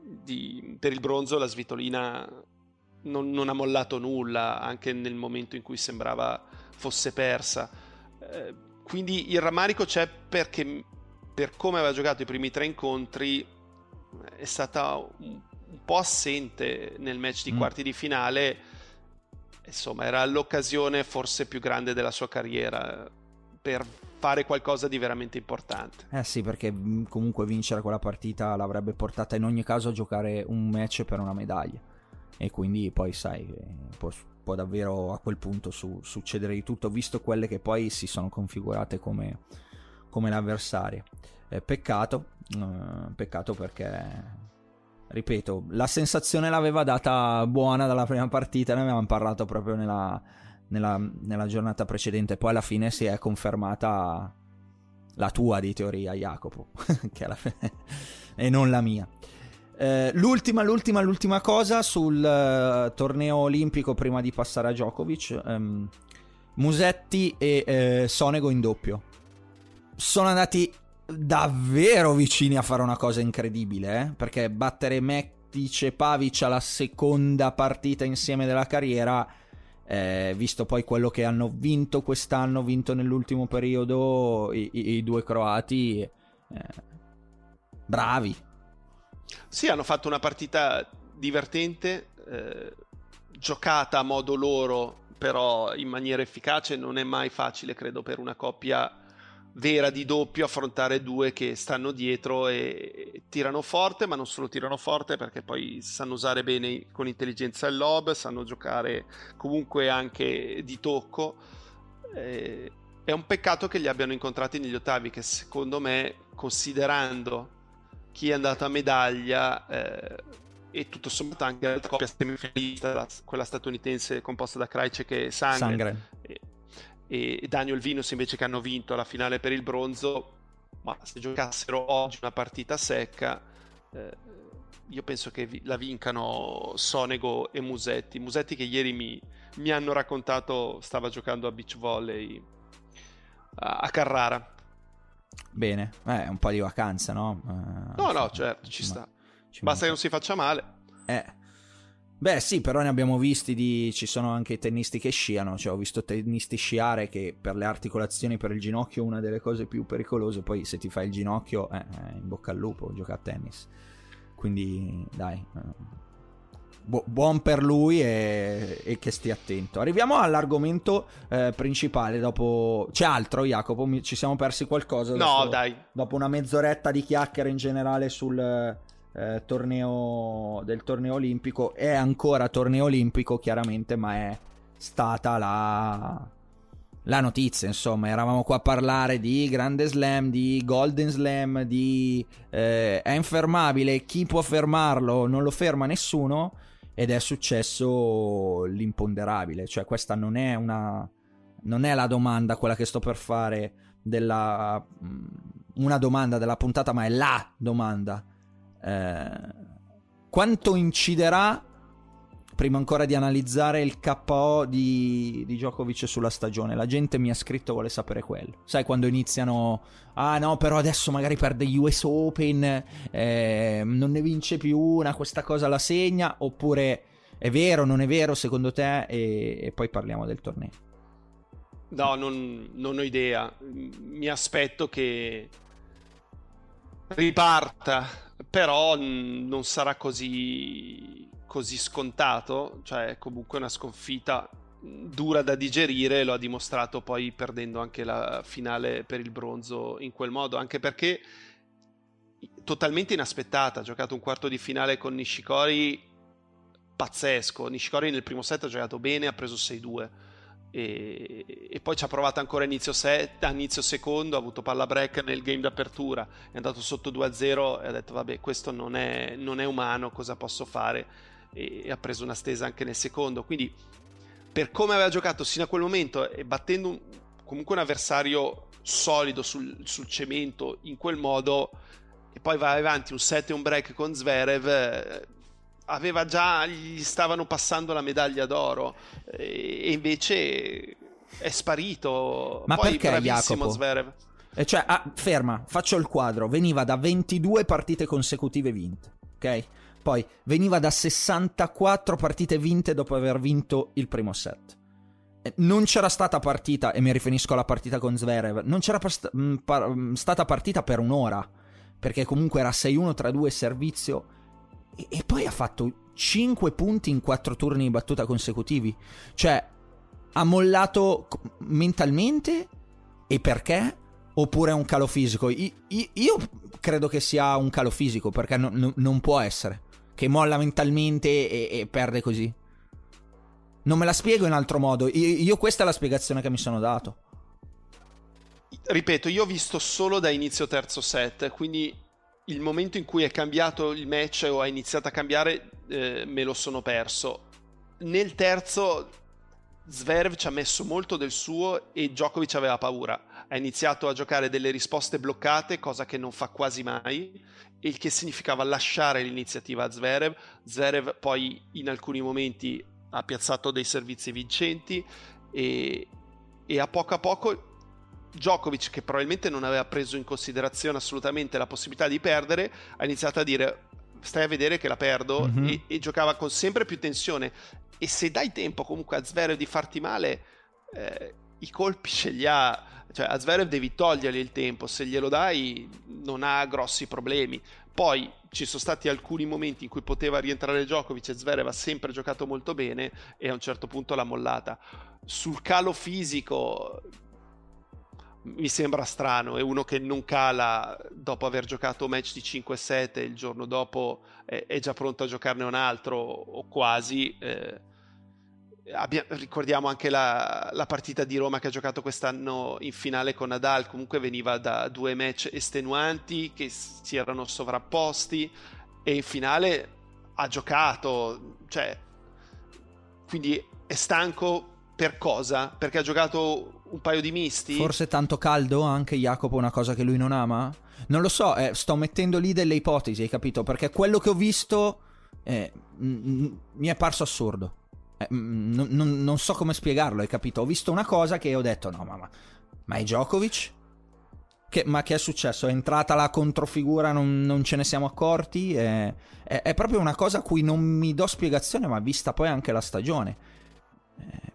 di, per il bronzo la Svitolina non, non, ha mollato nulla anche nel momento in cui sembrava fosse persa. Eh, quindi il rammarico c'è perché per come aveva giocato i primi tre incontri è stata un, po' assente nel match di mm. quarti di finale. Insomma, era l'occasione forse più grande della sua carriera per fare qualcosa di veramente importante. Eh sì, perché mm, comunque vincere quella partita l'avrebbe portata in ogni caso a giocare un match per una medaglia e quindi poi sai può, davvero a quel punto su, succedere di tutto visto quelle che poi si sono configurate come, come l'avversaria eh, peccato eh, peccato perché ripeto la sensazione l'aveva data buona dalla prima partita ne avevamo parlato proprio nella, nella, nella giornata precedente poi alla fine si è confermata la tua di teoria Jacopo alla e non la mia eh, l'ultima, l'ultima, l'ultima cosa sul uh, torneo olimpico prima di passare a Djokovic. Um, Musetti e uh, Sonego in doppio. Sono andati davvero vicini a fare una cosa incredibile, eh? perché battere Mektic e Pavic alla seconda partita insieme della carriera, eh, visto poi quello che hanno vinto quest'anno, vinto nell'ultimo periodo i, i, i due croati, eh, bravi, sì, hanno fatto una partita divertente, eh, giocata a modo loro, però in maniera efficace. Non è mai facile, credo, per una coppia vera di doppio affrontare due che stanno dietro e tirano forte, ma non solo tirano forte perché poi sanno usare bene con intelligenza il lob, sanno giocare comunque anche di tocco. Eh, è un peccato che li abbiano incontrati negli ottavi, che secondo me, considerando chi è andato a medaglia eh, e tutto sommato anche la coppia semifinalista, quella statunitense composta da Krajcek e Sangren, Sangren. E, e, Daniel Vinus invece che hanno vinto la finale per il bronzo, ma se giocassero oggi una partita secca, eh, io penso che vi, la vincano Sonego e Musetti. Musetti che ieri mi, mi hanno raccontato stava giocando a beach volley a, a Carrara Bene, eh, un po' di vacanza, no? Uh, no, no, certo, ci sta. Ci Basta che non si faccia male. Eh. Beh, sì, però ne abbiamo visti di... Ci sono anche i tennisti che sciano. Cioè, ho visto tennisti sciare che per le articolazioni, per il ginocchio, una delle cose più pericolose. Poi, se ti fai il ginocchio, eh, eh in bocca al lupo, gioca a tennis. Quindi, dai. Eh bu- buon per lui e-, e, che stia attento. Arriviamo all'argomento eh, principale. Dopo c'è altro, Jacopo? Mi- ci siamo persi qualcosa? No, dai. Dopo una mezz'oretta di chiacchiere in generale sul eh, torneo del torneo olimpico. È ancora torneo olimpico, chiaramente, ma è stata la la notizia, insomma, eravamo qua a parlare di Grande Slam, di Golden Slam, di eh, è infermabile, chi può fermarlo? Non lo ferma nessuno ed è successo l'imponderabile, cioè questa non è una non è la domanda quella che sto per fare della mm, una domanda della puntata, ma è la domanda. Eh, quanto inciderà prima ancora di analizzare il KO di, di Djokovic sulla stagione. La gente mi ha scritto vuole sapere quello. Sai quando iniziano, ah no, però adesso magari perde gli US Open, eh, non ne vince più una, questa cosa la segna, oppure è vero, non è vero secondo te? E, e poi parliamo del torneo. No, non, non ho idea. Mi aspetto che riparta però non sarà così, così scontato, cioè comunque una sconfitta dura da digerire, lo ha dimostrato poi perdendo anche la finale per il bronzo in quel modo, anche perché totalmente inaspettata, ha giocato un quarto di finale con Nishikori pazzesco, Nishikori nel primo set ha giocato bene, ha preso 6-2 e, e, poi ci ha provato ancora a inizio, set, a inizio secondo, ha avuto palla break nel game d'apertura, è andato sotto 2-0 e ha detto vabbè questo non è, non è umano, cosa posso fare? E, ha preso una stesa anche nel secondo, quindi per come aveva giocato sino a quel momento e battendo un, comunque un avversario solido sul, sul, cemento in quel modo e poi vai avanti un set e un break con Zverev eh, aveva già gli stavano passando la medaglia d'oro e invece è sparito ma poi perché Jacopo? Zverev e cioè, ah, ferma, faccio il quadro. Veniva da 22 partite consecutive vinte, ok? Poi veniva da 64 partite vinte dopo aver vinto il primo set. Non c'era stata partita, e mi riferisco alla partita con Zverev, non c'era past- mh, par- stata partita per un'ora, perché comunque era 6-1 tra due servizio e, e poi ha fatto 5 punti in 4 turni di battuta consecutivi. Cioè, ha mollato mentalmente e perché? Oppure è un calo fisico? Io, io, credo che sia un calo fisico perché no, no, non può essere che molla mentalmente e, e, perde così. Non me la spiego in altro modo. Io, io questa è la spiegazione che mi sono dato. Ripeto, io ho visto solo da inizio terzo set, quindi il momento in cui è cambiato il match o ha iniziato a cambiare eh, me lo sono perso. Nel terzo Zverev ci ha messo molto del suo e Djokovic aveva paura. Ha iniziato a giocare delle risposte bloccate, cosa che non fa quasi mai, il che significava lasciare l'iniziativa a Zverev. Zverev poi in alcuni momenti ha piazzato dei servizi vincenti e, e a poco a poco Djokovic, che probabilmente non aveva preso in considerazione assolutamente la possibilità di perdere, ha iniziato a dire stai a vedere che la perdo mm-hmm. e, e, giocava con sempre più tensione e se dai tempo comunque a Zverev di farti male eh, i colpi ce li ha cioè a Zverev devi togliergli il tempo se glielo dai non ha grossi problemi poi ci sono stati alcuni momenti in cui poteva rientrare Djokovic e Zverev ha sempre giocato molto bene e a un certo punto l'ha mollata sul calo fisico mi sembra strano, è uno che non cala dopo aver giocato match di 5-7 il giorno dopo è, già pronto a giocarne un altro o quasi. Eh, abbia, ricordiamo anche la, la, partita di Roma che ha giocato quest'anno in finale con Nadal, comunque veniva da due match estenuanti che si erano sovrapposti e in finale ha giocato, cioè, quindi è stanco per cosa? Perché ha giocato un paio di misti? Forse tanto caldo anche Jacopo, una cosa che lui non ama? Non lo so, eh, sto mettendo lì delle ipotesi, hai capito? Perché quello che ho visto eh, m- m- mi è parso assurdo. Eh, m- n- non so come spiegarlo, hai capito? Ho visto una cosa che ho detto, no, ma, ma è Djokovic? Che, ma che è successo? È entrata la controfigura, non, non ce ne siamo accorti? È, è, è proprio una cosa a cui non mi do spiegazione, ma vista poi anche la stagione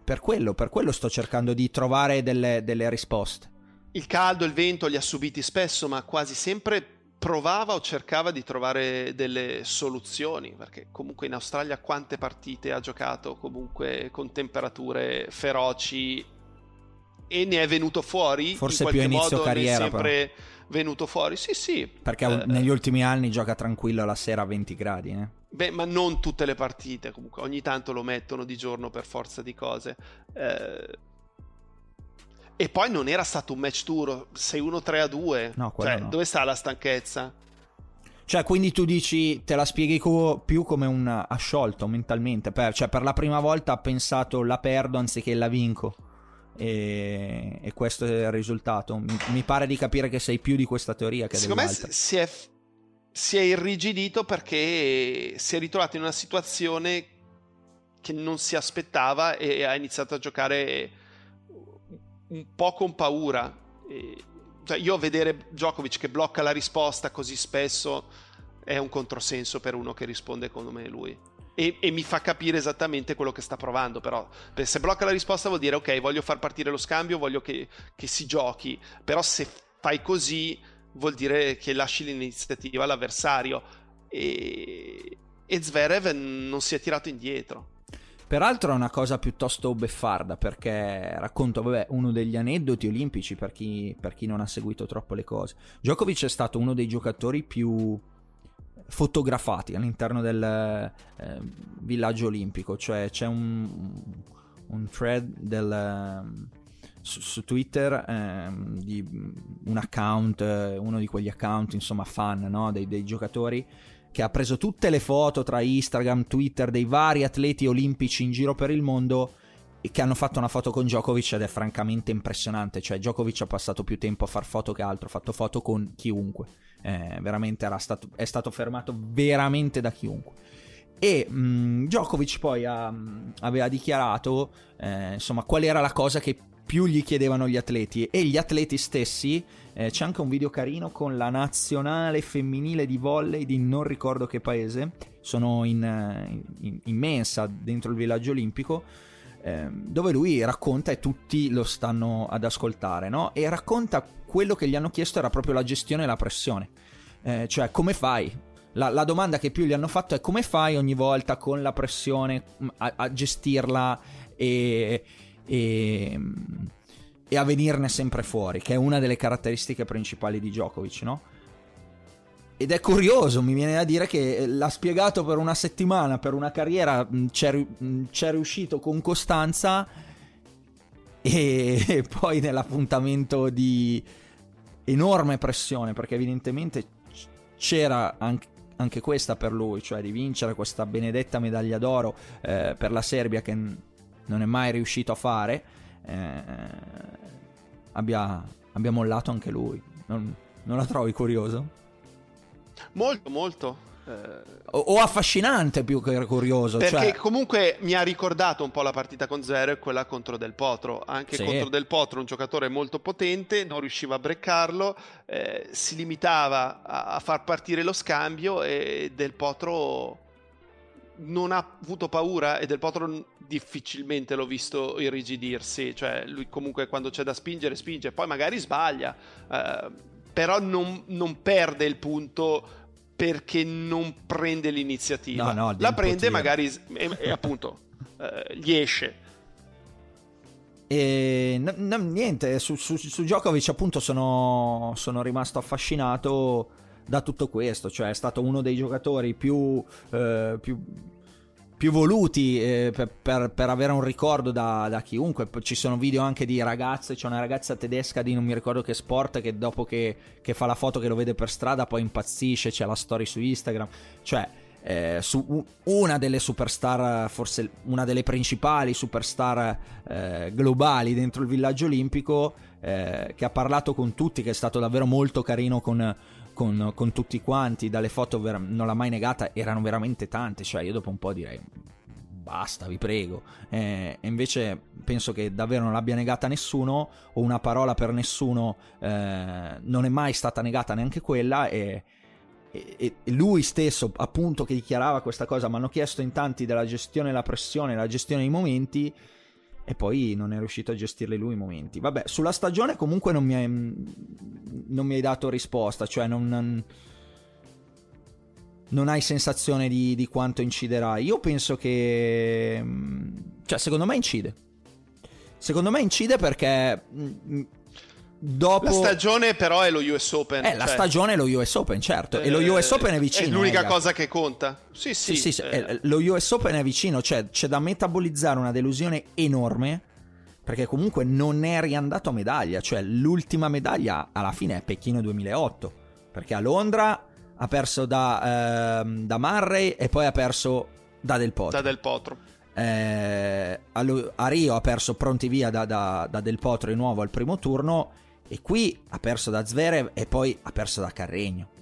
per quello, per quello sto cercando di trovare delle, delle risposte. Il caldo, il vento li ha subiti spesso, ma quasi sempre provava o cercava di trovare delle soluzioni, perché comunque in Australia quante partite ha giocato comunque con temperature feroci e ne è venuto fuori. Forse più a inizio carriera. È sempre però. venuto fuori, sì sì. Perché eh, negli ultimi anni gioca tranquillo la sera a 20 gradi. Eh? Beh, ma non tutte le partite, comunque ogni tanto lo mettono di giorno per forza di cose. Eh... E poi non era stato un match duro, 6-1 3-2. No, cioè, no. dove sta la stanchezza? Cioè, quindi tu dici, te la spieghi co- più come un asciolto mentalmente. Per, cioè, per la prima volta ha pensato la perdo anziché la vinco. E, e questo è il risultato. Mi, mi, pare di capire che sei più di questa teoria che Secondo dell'altra. me si è si è irrigidito perché si è ritrovato in una situazione che non si aspettava e ha iniziato a giocare un po' con paura. E, cioè io vedere Djokovic che blocca la risposta così spesso è un controsenso per uno che risponde come lui. E, e, mi fa capire esattamente quello che sta provando. Però, se blocca la risposta vuol dire: Ok, voglio far partire lo scambio, voglio che, che si giochi. Però, se fai così, vuol dire che lasci l'iniziativa all'avversario. e, e Zverev non si è tirato indietro. Peraltro è una cosa piuttosto beffarda perché racconto vabbè, uno degli aneddoti olimpici per chi, per chi non ha seguito troppo le cose. Djokovic è stato uno dei giocatori più fotografati all'interno del eh, villaggio olimpico, cioè c'è un, un thread del, su, su, Twitter eh, di un account, uno di quegli account insomma fan no? dei, dei giocatori che ha preso tutte le foto tra Instagram, Twitter dei vari atleti olimpici in giro per il mondo e che hanno fatto una foto con Djokovic ed è francamente impressionante. Cioè, Djokovic ha passato più tempo a far foto che altro, ha fatto foto con chiunque. Eh, veramente era stato, è stato fermato veramente da chiunque. E mh, mm, Djokovic poi ha, mm, aveva dichiarato eh, insomma qual era la cosa che più gli chiedevano gli atleti e gli atleti stessi eh, c'è anche un video carino con la nazionale femminile di volley di non ricordo che paese. Sono in, eh, in, in mensa dentro il villaggio olimpico eh, dove lui racconta e tutti lo stanno ad ascoltare no? e racconta quello che gli hanno chiesto era proprio la gestione e la pressione. Eh, cioè come fai? La, la, domanda che più gli hanno fatto è come fai ogni volta con la pressione mm, a, a gestirla e, e, e, a venirne sempre fuori, che è una delle caratteristiche principali di Djokovic, no? Ed è curioso, mi viene da dire che l'ha spiegato per una settimana, per una carriera, mm, c'è, mm, c'è riuscito con costanza e, poi nell'appuntamento di enorme pressione, perché evidentemente c'era anche anche questa per lui, cioè di vincere questa benedetta medaglia d'oro eh, per la Serbia che non è mai riuscito a fare, eh, abbia, abbia, mollato anche lui. Non, non la trovi curioso? Molto, molto. Eh... O, o, affascinante più che curioso. Perché cioè... comunque mi ha ricordato un po' la partita con Zero e quella contro Del Potro. Anche sì. contro Del Potro, un giocatore molto potente, non riusciva a breccarlo, eh, si limitava a, a, far partire lo scambio e Del Potro non ha avuto paura e Del Potro difficilmente l'ho visto irrigidirsi. Cioè, lui comunque quando c'è da spingere, spinge, poi magari sbaglia. Eh, però non, non perde il punto perché non prende l'iniziativa. No, no, la prende magari e, e appunto eh, gli esce. E no, niente, su, su, su, Djokovic appunto sono, sono, rimasto affascinato da tutto questo, cioè è stato uno dei giocatori più, eh, più più voluti eh, per, per, per, avere un ricordo da, da, chiunque. Ci sono video anche di ragazze, c'è una ragazza tedesca di non mi ricordo che sport che dopo che, che fa la foto che lo vede per strada poi impazzisce, c'è la story su Instagram. Cioè, eh, su una delle superstar, forse una delle principali superstar eh, globali dentro il villaggio olimpico, eh, che ha parlato con tutti, che è stato davvero molto carino con con, con tutti quanti, dalle foto ver- non l'ha mai negata, erano veramente tante, cioè io dopo un po' direi basta, vi prego. Eh, invece penso che davvero non l'abbia negata nessuno, o una parola per nessuno eh, non è mai stata negata neanche quella, e, e, e, lui stesso, appunto, che dichiarava questa cosa, mi hanno chiesto in tanti della gestione della pressione, la gestione dei momenti e poi non è riuscito a gestirli lui i momenti. Vabbè, sulla stagione comunque non mi hai, non mi hai dato risposta, cioè non, non hai sensazione di, di, quanto inciderà. Io penso che... Cioè, secondo me incide. Secondo me incide perché Dopo... La stagione però è lo US Open. Eh, cioè... la stagione è lo US Open, certo. Eh, e lo eh, US Open è vicino. È l'unica eh, cosa che conta. Sì, sì. sì, sì eh. Lo US Open è vicino, cioè c'è da metabolizzare una delusione enorme. Perché comunque non è riandato a medaglia. Cioè l'ultima medaglia alla fine è Pechino 2008. Perché a Londra ha perso da, ehm, da Murray e poi ha perso da Del Potro. Da Del Potro. Eh, a Rio ha perso pronti via da, da, da Del Potro di nuovo al primo turno e qui ha perso da Zverev e poi ha perso da Carregno.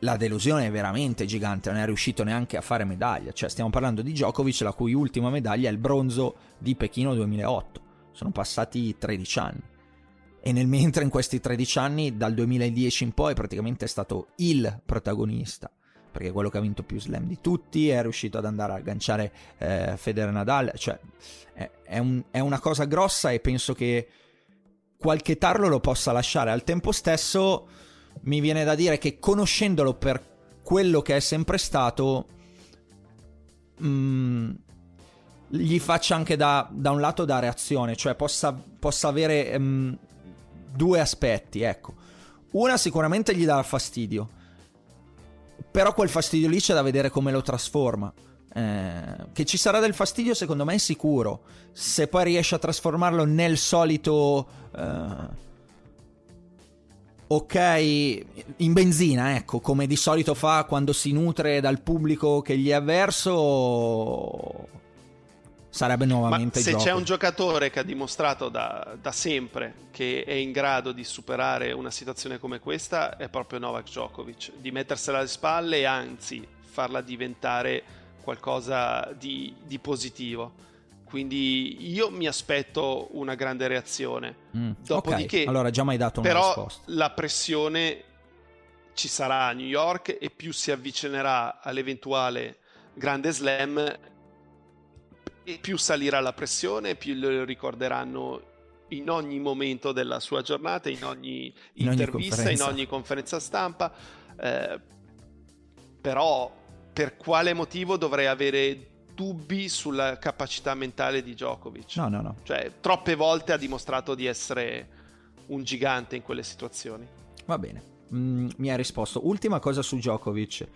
La delusione è veramente gigante, non è riuscito neanche a fare medaglia. Cioè, stiamo parlando di Djokovic, la cui ultima medaglia è il bronzo di Pechino 2008. Sono passati 13 anni. E nel mentre in questi 13 anni, dal 2010 in poi, praticamente è stato il protagonista. Perché è quello che ha vinto più slam di tutti, è riuscito ad andare a agganciare eh, Federer Nadal. Cioè, è, è, un, è una cosa grossa e penso che qualche tarlo lo possa lasciare. Al tempo stesso mi viene da dire che conoscendolo per quello che è sempre stato mh, mm, gli faccia anche da, da, un lato da reazione, cioè possa, possa avere mh, mm, due aspetti, ecco. Una sicuramente gli dà fastidio, però quel fastidio lì c'è da vedere come lo trasforma. Eh, che ci sarà del fastidio secondo me è sicuro. Se poi riesce a trasformarlo nel solito... Eh, ok, in benzina, ecco, come di solito fa quando si nutre dal pubblico che gli è avverso, sarebbe nuovamente Ma se gioco. c'è un giocatore che ha dimostrato da, da, sempre che è in grado di superare una situazione come questa, è proprio Novak Djokovic, di mettersela alle spalle e anzi farla diventare qualcosa di, di positivo. Quindi io mi aspetto una grande reazione. Mm, Dopodiché, okay. allora già mai dato una però risposta. la pressione ci sarà a New York e più si avvicinerà all'eventuale grande slam e più salirà la pressione, più lo ricorderanno in ogni momento della sua giornata, in ogni in intervista, ogni in ogni conferenza stampa. Eh, però per quale motivo dovrei avere dubbi sulla capacità mentale di Djokovic. No, no, no. Cioè, troppe volte ha dimostrato di essere un gigante in quelle situazioni. Va bene, mm, mi ha risposto. Ultima cosa su Djokovic.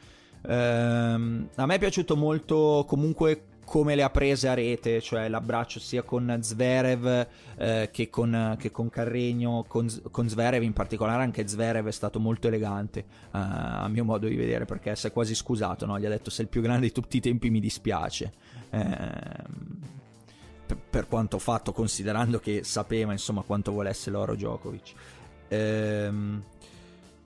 Ehm, a me è piaciuto molto comunque come le ha prese a rete, cioè l'abbraccio sia con Zverev eh, che, con, Carregno, con, con, Zverev in particolare, anche Zverev è stato molto elegante uh, a mio modo di vedere perché si è quasi scusato, no? gli ha detto sei il più grande di tutti i tempi mi dispiace. Eh, per, quanto fatto, considerando che sapeva insomma quanto volesse l'oro Djokovic. Eh,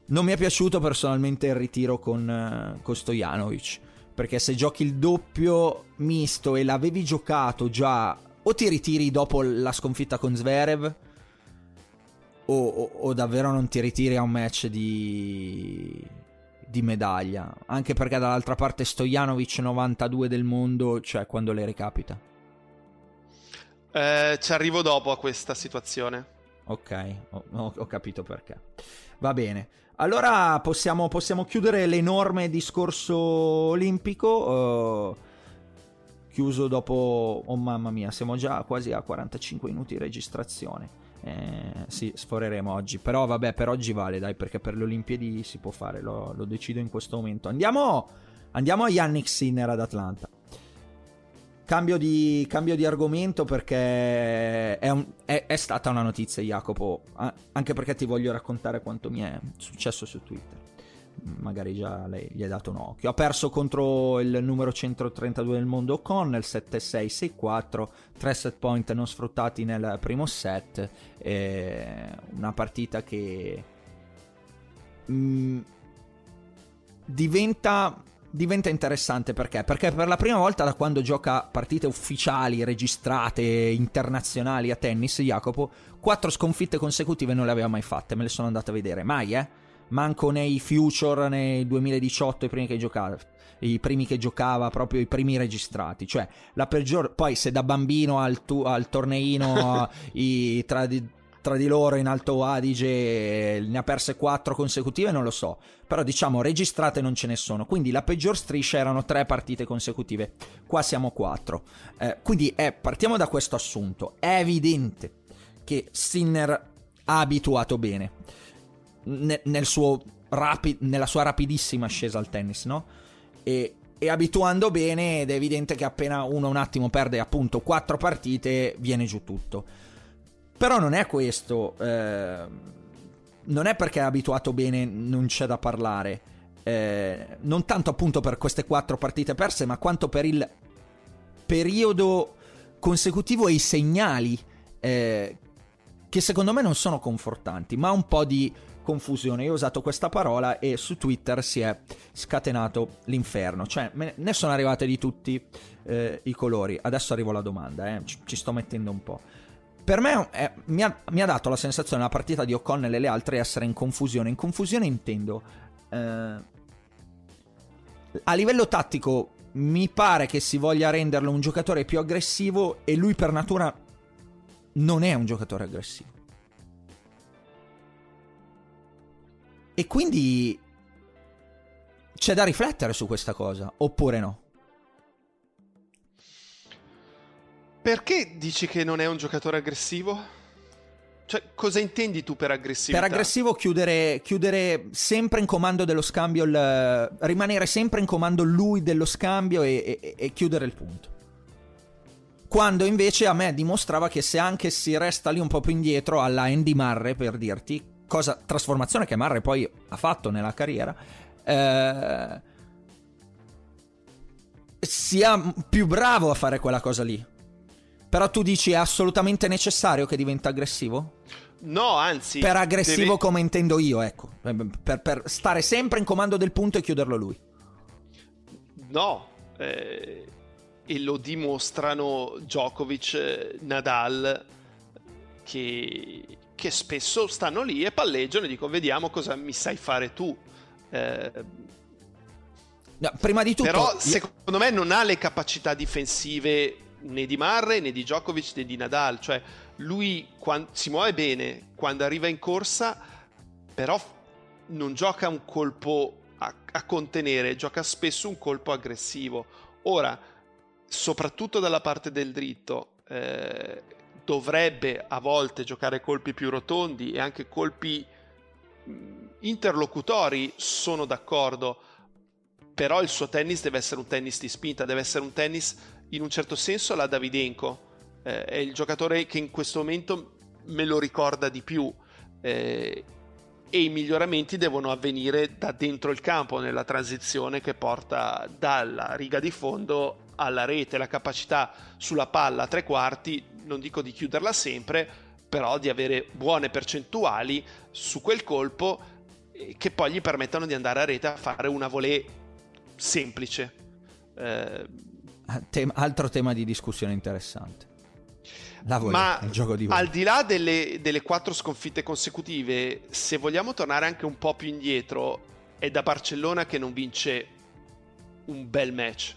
non mi è piaciuto personalmente il ritiro con, con Stojanovic perché se giochi il doppio misto e l'avevi giocato già, o ti ritiri dopo la sconfitta con Zverev, o, o, o davvero non ti ritiri a un match di, di medaglia. Anche perché dall'altra parte Stojanovic 92 del mondo, cioè quando le ricapita. Eh, ci arrivo dopo a questa situazione. Ok, ho, ho capito perché. Va bene. Allora possiamo, possiamo chiudere l'enorme discorso olimpico. Uh, chiuso dopo... Oh mamma mia, siamo già quasi a 45 minuti di registrazione. Eh, sì, sforeremo oggi. Però vabbè, per oggi vale, dai, perché per le Olimpiadi si può fare, lo, lo decido in questo momento. Andiamo, andiamo a Yannick Sinner ad Atlanta. Cambio di, cambio di, argomento perché è, un, è, è, stata una notizia, Jacopo. Anche perché ti voglio raccontare quanto mi è successo su Twitter. Magari già lei gli hai dato un occhio. Ha perso contro il numero 132 del mondo O'Connell 7-6-6-4. Tre set point non sfruttati nel primo set. una partita che. Mh, mm, diventa diventa interessante perché? Perché per la prima volta da quando gioca partite ufficiali, registrate, internazionali a tennis, Jacopo, quattro sconfitte consecutive non le aveva mai fatte, me le sono andate a vedere, mai eh? Manco nei Future nel 2018, i primi che giocava, i primi che giocava, proprio i primi registrati, cioè la peggior, poi se da bambino al, tu, al torneino i, tra, tra di loro in Alto Adige ne ha perse quattro consecutive, non lo so. Però diciamo registrate non ce ne sono. Quindi la peggior striscia erano tre partite consecutive. Qua siamo quattro. Eh, quindi eh, partiamo da questo assunto. È evidente che Sinner ha abituato bene ne, nel rapi- nella sua rapidissima ascesa al tennis, no? E, e abituando bene ed è evidente che appena uno un attimo perde appunto quattro partite viene giù tutto. Però non è questo. Eh, non è perché è abituato bene, non c'è da parlare. Eh, non tanto appunto per queste quattro partite perse, ma quanto per il periodo consecutivo e i segnali eh, che secondo me non sono confortanti, ma un po' di confusione. Io ho usato questa parola e su Twitter si è scatenato l'inferno. Cioè, ne sono arrivate di tutti eh, i colori. Adesso arrivo alla domanda, eh. ci, ci sto mettendo un po' per me è, mi, ha, mi, ha, dato la sensazione la partita di O'Connell e le altre essere in confusione. In confusione intendo. Eh, a livello tattico mi pare che si voglia renderlo un giocatore più aggressivo e lui per natura non è un giocatore aggressivo. E quindi c'è da riflettere su questa cosa, oppure no? Perché dici che non è un giocatore aggressivo? Cioè, cosa intendi tu per aggressività? Per aggressivo chiudere, chiudere sempre in comando dello scambio, il, rimanere sempre in comando lui dello scambio e, e, e, chiudere il punto. Quando invece a me dimostrava che se anche si resta lì un po' più indietro alla Andy Marre, per dirti, cosa, trasformazione che Marre poi ha fatto nella carriera, eh, sia più bravo a fare quella cosa lì. Però tu dici è assolutamente necessario che diventa aggressivo? No, anzi. Per aggressivo deve... come intendo io, ecco. Per, per, stare sempre in comando del punto e chiuderlo lui. No. Eh, e lo dimostrano Djokovic, eh, Nadal, che, che, spesso stanno lì e palleggiano e dicono vediamo cosa mi sai fare tu. Eh, no, prima di tutto... Però secondo me non ha le capacità difensive né di Marre né di Djokovic né di Nadal, cioè lui quando, si muove bene quando arriva in corsa, però non gioca un colpo a, a contenere, gioca spesso un colpo aggressivo. Ora, soprattutto dalla parte del dritto, eh, dovrebbe a volte giocare colpi più rotondi e anche colpi interlocutori, sono d'accordo, però il suo tennis deve essere un tennis di spinta, deve essere un tennis in un certo senso la Davidenko. Eh, è il giocatore che in questo momento me lo ricorda di più. Eh, e i miglioramenti devono avvenire da dentro il campo, nella transizione che porta dalla riga di fondo alla rete, la capacità sulla palla a tre quarti, non dico di chiuderla sempre, però di avere buone percentuali su quel colpo eh, che poi gli permettano di andare a rete a fare una volée semplice. Eh, Tem- altro tema di discussione interessante. Volée, Ma al di là delle, delle quattro sconfitte consecutive, se vogliamo tornare anche un po' più indietro, è da Barcellona che non vince un bel match.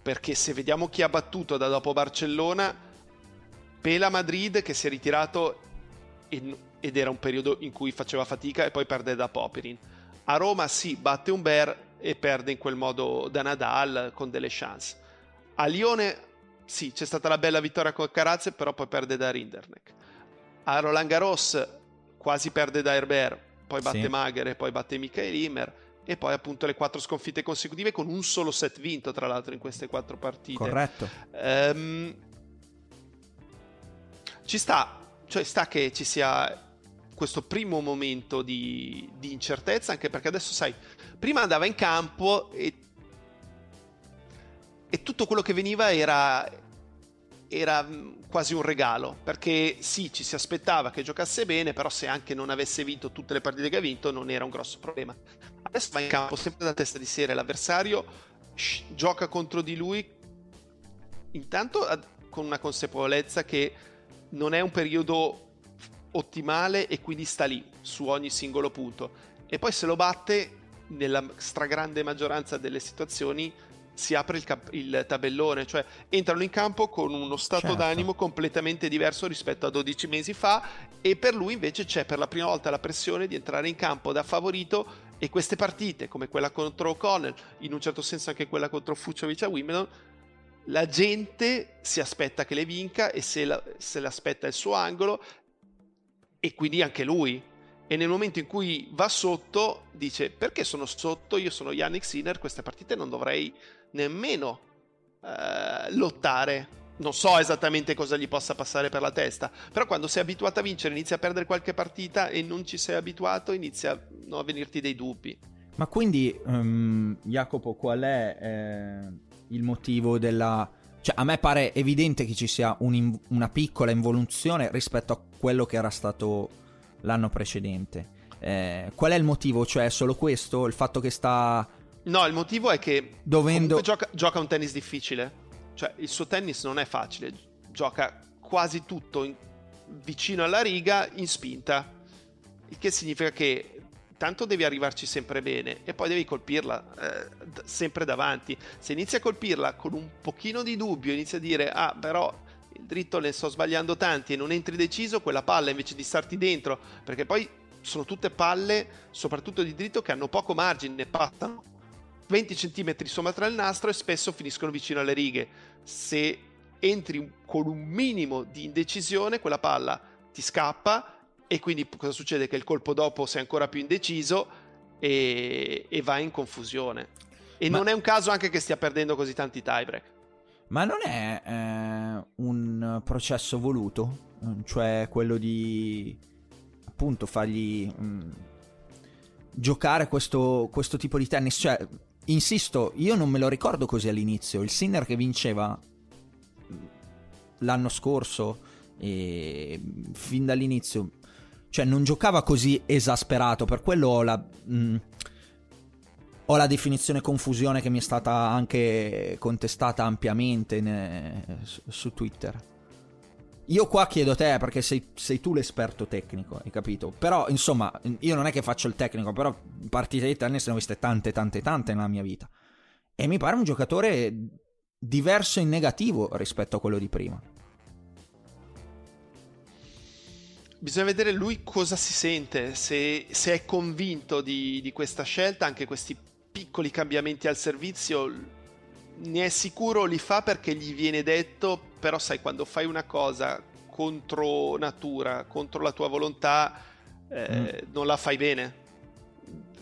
Perché se vediamo chi ha battuto da dopo Barcellona, Pela Madrid che si è ritirato ed era un periodo in cui faceva fatica e poi perde da Poperin. A Roma sì, batte un Bear e perde in quel modo da Nadal con delle chance. A Lione sì, c'è stata la bella vittoria con Carazze, però poi perde da Rinderneck. A Roland Garros quasi perde da Herbert, poi batte sì. Magher e poi batte Michael Immer e poi appunto le quattro sconfitte consecutive con un solo set vinto tra l'altro in queste quattro partite. Corretto. Um, ci sta, cioè sta che ci sia questo primo momento di, di incertezza, anche perché adesso sai, prima andava in campo e, e tutto quello che veniva era, era quasi un regalo, perché sì, ci si aspettava che giocasse bene, però se anche non avesse vinto tutte le partite che ha vinto non era un grosso problema. Adesso va in campo sempre da testa di serie, l'avversario shh, gioca contro di lui intanto con una consapevolezza che non è un periodo ottimale e quindi sta lì su ogni singolo punto e poi se lo batte nella stragrande maggioranza delle situazioni si apre il, cap- il, tabellone, cioè entrano in campo con uno stato certo. d'animo completamente diverso rispetto a 12 mesi fa e per lui invece c'è per la prima volta la pressione di entrare in campo da favorito e queste partite come quella contro O'Connell, in un certo senso anche quella contro Fuciovic a Wimbledon, la gente si aspetta che le vinca e se, la, se l'aspetta il suo angolo e quindi anche lui e nel momento in cui va sotto dice perché sono sotto, io sono Yannick Sinner, queste partite non dovrei nemmeno eh, lottare. Non so esattamente cosa gli possa passare per la testa, però quando sei abituato a vincere inizia a perdere qualche partita e non ci sei abituato inizia no, a venirti dei dubbi. Ma quindi, um, Jacopo, qual è eh, il motivo della... Cioè, a me pare evidente che ci sia un, una piccola involuzione rispetto a quello che era stato l'anno precedente. Eh, qual è il motivo? Cioè, è solo questo? Il fatto che sta. No, il motivo è che dovendo... gioca, gioca, un tennis difficile. Cioè, il suo tennis non è facile. Gioca quasi tutto in, vicino alla riga in spinta. Il che significa che tanto devi arrivarci sempre bene e poi devi colpirla eh, sempre davanti. Se inizi a colpirla con un pochino di dubbio, inizi a dire ah, però il dritto ne sto sbagliando tanti e non entri deciso, quella palla invece di starti dentro, perché poi sono tutte palle, soprattutto di dritto, che hanno poco margine, passano. 20 cm sopra il nastro e spesso finiscono vicino alle righe. Se entri con un minimo di indecisione, quella palla ti scappa e quindi cosa succede? Che il colpo dopo sei ancora più indeciso e, e vai in confusione. E Ma... non è un caso anche che stia perdendo così tanti tiebreak. Ma non è eh, un processo voluto? Cioè quello di appunto fargli mh, mm, giocare questo, questo tipo di tennis? Cioè, insisto, io non me lo ricordo così all'inizio. Il Sinner che vinceva l'anno scorso e fin dall'inizio cioè non giocava così esasperato per quello la mh, mm, ho la definizione confusione che mi è stata anche contestata ampiamente ne, su, su, Twitter. Io qua chiedo te perché sei, sei, tu l'esperto tecnico hai capito? Però insomma io non è che faccio il tecnico però partite di tennis ne ho viste tante tante tante nella mia vita. E mi pare un giocatore diverso in negativo rispetto a quello di prima. Bisogna vedere lui cosa si sente, se, se è convinto di, di, questa scelta, anche questi piccoli cambiamenti al servizio, ne è sicuro li fa perché gli viene detto, però sai quando fai una cosa contro natura, contro la tua volontà, eh, mm. non la fai bene.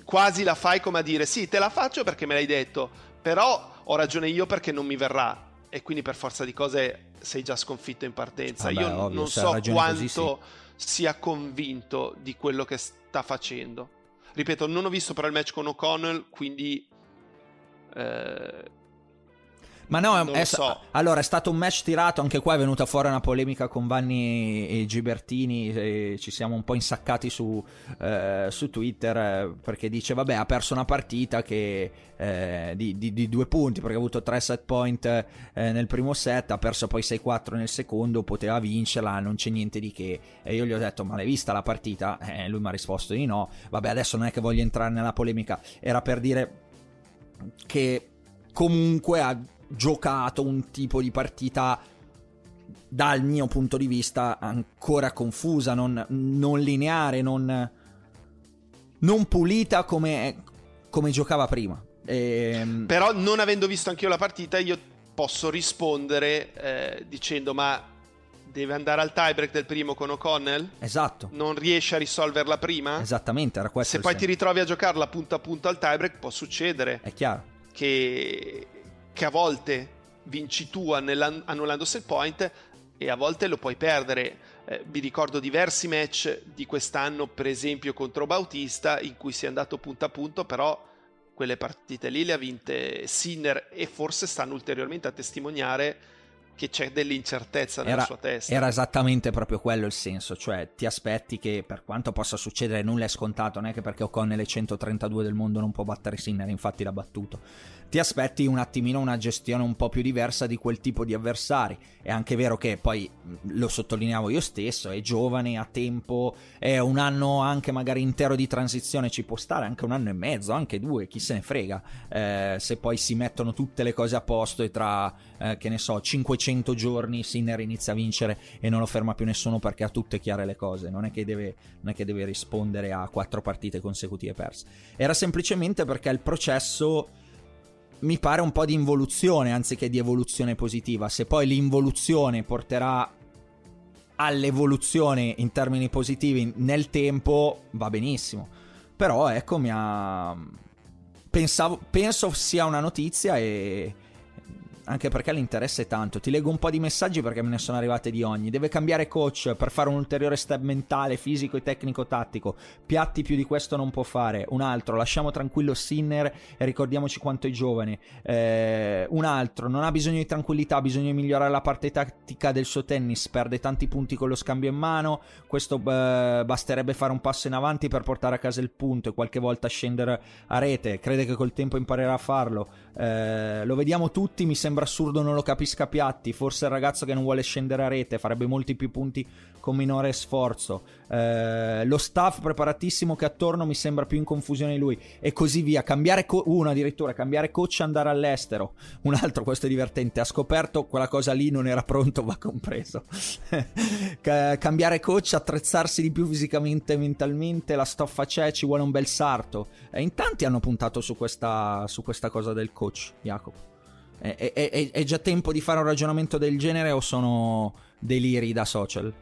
Quasi la fai come a dire sì, te la faccio perché me l'hai detto, però ho ragione io perché non mi verrà e quindi per forza di cose sei già sconfitto in partenza. Ah beh, io ovvio, non so quanto così, sì. sia convinto di quello che sta facendo. Ripeto, non ho visto però il match con O'Connell, quindi eh, ma no, è, so. allora è stato un match tirato, anche qua è venuta fuori una polemica con Vanni e Gibertini, e ci siamo un po' insaccati su, eh, su Twitter eh, perché dice vabbè ha perso una partita che, eh, di, di, di, due punti perché ha avuto tre set point eh, nel primo set, ha perso poi 6-4 nel secondo, poteva vincerla, non c'è niente di che. E io gli ho detto ma l'hai vista la partita? Eh, lui mi ha risposto di no, vabbè adesso non è che voglio entrare nella polemica, era per dire che comunque ha giocato un tipo di partita dal mio punto di vista ancora confusa, non, non lineare, non, non pulita come, come, giocava prima. E... Ehm, Però non avendo visto anch'io la partita io posso rispondere eh, dicendo ma deve andare al tiebreak del primo con O'Connell? Esatto. Non riesce a risolverla prima? Esattamente, era questo. Se poi senso. ti ritrovi a giocarla punto a punto al tiebreak può succedere. È chiaro. Che che a volte vinci tu annullando set point e a volte lo puoi perdere. Eh, vi ricordo diversi match di quest'anno, per esempio contro Bautista, in cui si è andato punto a punto, però quelle partite lì le ha vinte Sinner e forse stanno ulteriormente a testimoniare che c'è dell'incertezza nella era, sua testa. Era esattamente proprio quello il senso, cioè ti aspetti che per quanto possa succedere nulla è scontato, non è che perché O'Connell è 132 del mondo non può battere Sinner, infatti l'ha battuto ti aspetti un attimino una gestione un po' più diversa di quel tipo di avversari. È anche vero che poi lo sottolineavo io stesso, è giovane, ha tempo, è un anno anche magari intero di transizione, ci può stare anche un anno e mezzo, anche due, chi se ne frega. Eh, se poi si mettono tutte le cose a posto e tra, eh, che ne so, 500 giorni Sinner inizia a vincere e non lo ferma più nessuno perché ha tutte chiare le cose, non è che deve, è che deve rispondere a quattro partite consecutive perse. Era semplicemente perché il processo mi pare un po' di involuzione anziché di evoluzione positiva. Se poi l'involuzione porterà all'evoluzione in termini positivi nel tempo, va benissimo. Però ecco, mi ha... Pensavo, penso sia una notizia e anche perché l'interesse è tanto. Ti leggo un po' di messaggi perché me ne sono arrivate di ogni. Deve cambiare coach per fare un ulteriore step mentale, fisico e tecnico-tattico. Piatti più di questo non può fare. Un altro, lasciamo tranquillo Sinner e ricordiamoci quanto è giovane. Eh, un altro, non ha bisogno di tranquillità, ha bisogno di migliorare la parte tattica del suo tennis. Perde tanti punti con lo scambio in mano. Questo eh, basterebbe fare un passo in avanti per portare a casa il punto e qualche volta scendere a rete. Crede che col tempo imparerà a farlo. Eh, lo vediamo tutti, mi sembra sembra assurdo non lo capisca Piatti, forse il ragazzo che non vuole scendere a rete, farebbe molti più punti con minore sforzo. Eh, lo staff preparatissimo che attorno mi sembra più in confusione lui e così via. Cambiare co- uno addirittura, cambiare coach e andare all'estero. Un altro, questo è divertente, ha scoperto quella cosa lì non era pronto, va compreso. cambiare coach, attrezzarsi di più fisicamente e mentalmente, la stoffa c'è, ci vuole un bel sarto. E in tanti hanno puntato su questa, su questa cosa del coach, Jacopo. È, è, è, già tempo di fare un ragionamento del genere o sono deliri da social?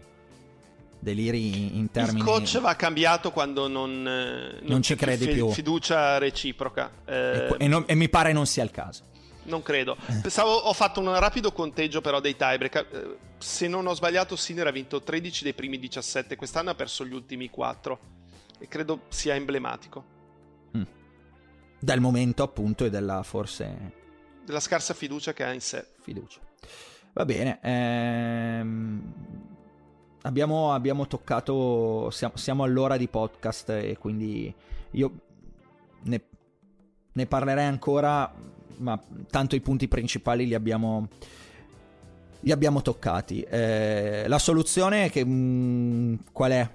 Deliri in termini... Il coach va cambiato quando non, non, non ci credi fi- più. Fiducia reciproca. Eh... E, non, e, mi pare non sia il caso. Non credo. Pensavo, ho fatto un rapido conteggio però dei tiebreak. Eh, se non ho sbagliato, Sinner ha vinto 13 dei primi 17. Quest'anno ha perso gli ultimi 4. E credo sia emblematico. Mm. Dal momento appunto e della forse della scarsa fiducia che ha in sé. Fiducia. Va bene. Ehm, abbiamo, abbiamo, toccato. Siamo, siamo, all'ora di podcast e quindi io ne, ne, parlerei ancora, ma tanto i punti principali li abbiamo. Li abbiamo toccati. Eh, la soluzione che, mh, mm, qual è?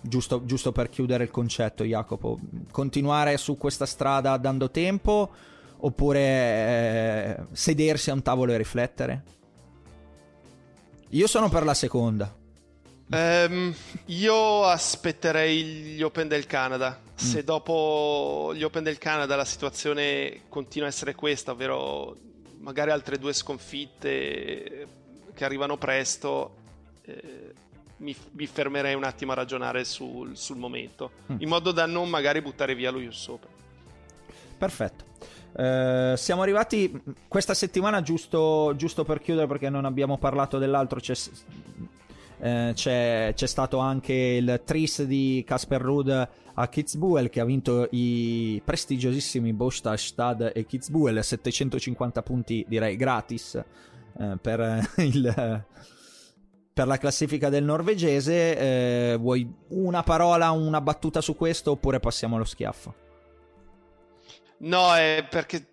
Giusto, giusto per chiudere il concetto, Jacopo. Continuare su questa strada dando tempo oppure eh, sedersi a un tavolo e riflettere? Io sono per la seconda. Um, io aspetterei gli Open del Canada. Mm. Se dopo gli Open del Canada la situazione continua a essere questa, ovvero magari altre due sconfitte che arrivano presto, eh, mi, mi, fermerei un attimo a ragionare sul, sul momento, mm. in modo da non magari buttare via lo US Open. Perfetto. Uh, siamo arrivati questa settimana, giusto, giusto, per chiudere, perché non abbiamo parlato dell'altro. C'è, uh, c'è, c'è stato anche il Tris di Casper Ruud a Kitzbühel che ha vinto i prestigiosissimi Bostadt e Kitzbühel. 750 punti direi gratis uh, per, il, per la classifica del norvegese. Vuoi una parola una battuta su questo oppure passiamo allo schiaffo No, è perché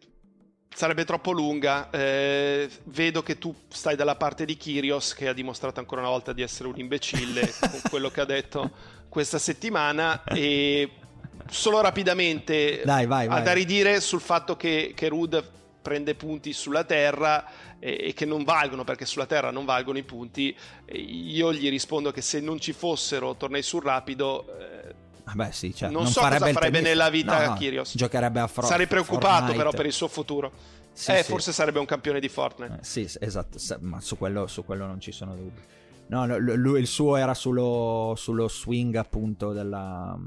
sarebbe troppo lunga. Eh, vedo che tu stai dalla parte di Kyrios, che ha dimostrato ancora una volta di essere un imbecille con quello che ha detto questa settimana. E solo rapidamente Dai, vai, vai. a da ridire sul fatto che, che Rud prende punti sulla terra e, e, che non valgono perché sulla terra non valgono i punti. io gli rispondo che se non ci fossero tornei sul rapido. Eh, Beh, sì, cioè, non, non so farebbe cosa farebbe tennis... nella vita no, no, Kyrgios. Giocherebbe a Fro- Sarei preoccupato Fortnite. però per il suo futuro. Sì, eh, sì. forse sarebbe un campione di Fortnite. Eh, sì, esatto, ma su quello, su quello, non ci sono dubbi. No, lui, il suo era sullo, sullo swing appunto della,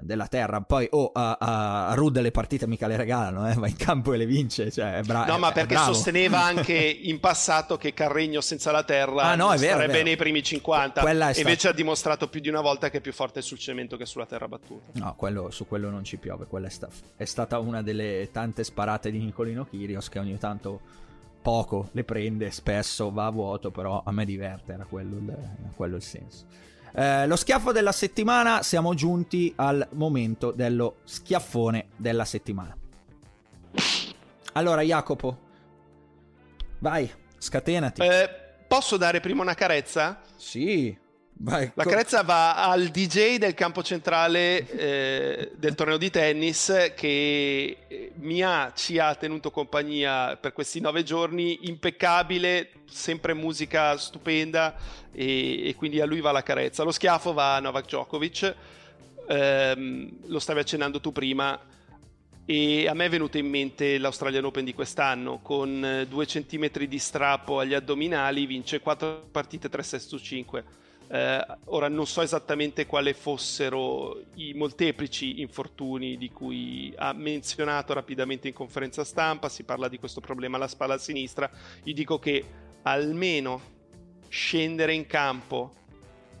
della terra. Poi, oh, a, a, Rude le partite mica le regalano, eh? va in campo e le vince. Cioè, è bra- no, ma perché sosteneva anche in passato che Carregno senza la terra ah, no, è vero, sarebbe nei primi 50. Quella è Invece ha dimostrato più di una volta che è più forte sul cemento che sulla terra battuta. No, quello, su quello non ci piove. Quella è, sta- è stata una delle tante sparate di Nicolino Kirios che ogni tanto poco le prende, spesso va a vuoto, però a me diverte, era quello il, quello il senso. Eh, lo schiaffo della settimana, siamo giunti al momento dello schiaffone della settimana. Allora, Jacopo, vai, scatenati. Eh, posso dare prima una carezza? Sì, vai. La carezza va al DJ del campo centrale eh, del torneo di tennis che mi ha, ci ha tenuto compagnia per questi nove giorni, impeccabile, sempre musica stupenda e, e quindi a lui va la carezza. Lo schiaffo va a Novak Djokovic, ehm, lo stavi accennando tu prima e a me è venuto in mente l'Australian Open di quest'anno con 2 cm di strappo agli addominali, vince 4 partite 3 6 su 5. Eh, ora non so esattamente quali fossero i molteplici infortuni di cui ha menzionato rapidamente in conferenza stampa, si parla di questo problema alla spalla sinistra, gli dico che almeno scendere in campo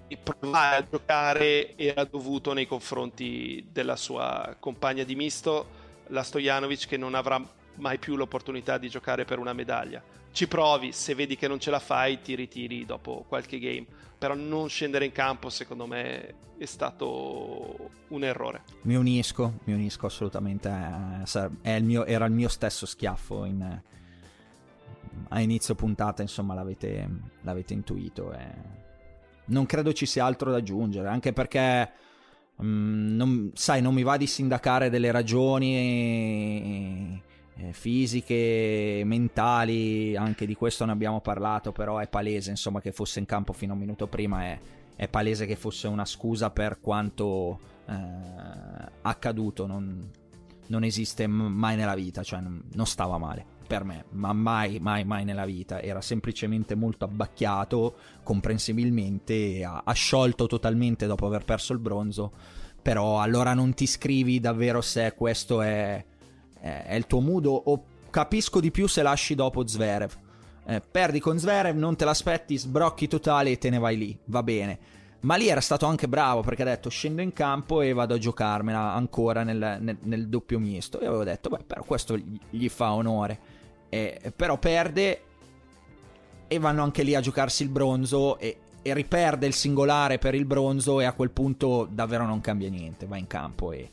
e provare a giocare era dovuto nei confronti della sua compagna di misto, la Stojanovic, che non avrà mai più l'opportunità di giocare per una medaglia. Ci provi, se vedi che non ce la fai, ti ritiri dopo qualche game. Però non scendere in campo, secondo me, è stato un errore. Mi unisco, mi unisco assolutamente. Il mio, era il mio stesso schiaffo in, a inizio puntata, insomma, l'avete, l'avete intuito. E non credo ci sia altro da aggiungere, anche perché, um, non, sai, non mi va di sindacare delle ragioni eh, fisiche, mentali, anche di questo ne abbiamo parlato, però è palese, insomma, che fosse in campo fino a un minuto prima è, è palese che fosse una scusa per quanto eh, accaduto, non, non esiste mai nella vita, cioè non stava male per me, ma mai, mai, mai nella vita. Era semplicemente molto abbacchiato, comprensibilmente, ha, sciolto totalmente dopo aver perso il bronzo. Però allora non ti scrivi davvero se questo è, è, è il tuo mood o capisco di più se lasci dopo Zverev. Eh, perdi con Zverev, non te l'aspetti, sbrocchi totale e te ne vai lì, va bene. Ma lì era stato anche bravo perché ha detto scendo in campo e vado a giocarmela ancora nel, nel, nel doppio misto. E avevo detto, beh, però questo gli fa onore eh, però perde e vanno anche lì a giocarsi il bronzo e, e, riperde il singolare per il bronzo e a quel punto davvero non cambia niente, va in campo e,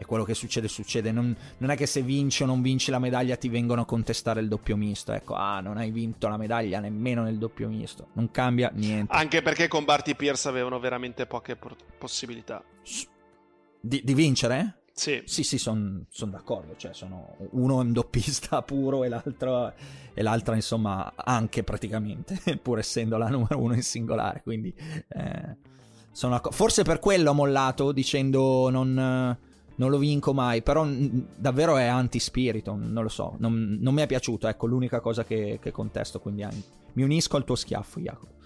e quello che succede succede, non, non, è che se vinci o non vinci la medaglia ti vengono a contestare il doppio misto, ecco, ah non hai vinto la medaglia nemmeno nel doppio misto, non cambia niente. Anche perché con Barty Pierce avevano veramente poche possibilità. Di, di vincere? Sì, sì, sì sono son d'accordo. Cioè, sono uno è un doppista puro e l'altro e l'altra, insomma, anche praticamente, pur essendo la numero uno in singolare. Quindi, eh, sono acc- forse per quello ho mollato dicendo non, non lo vinco mai. Però n- davvero è anti-spirito. Non lo so. Non, non, mi è piaciuto. Ecco, l'unica cosa che, che contesto. Quindi, anche. mi unisco al tuo schiaffo, Jacopo.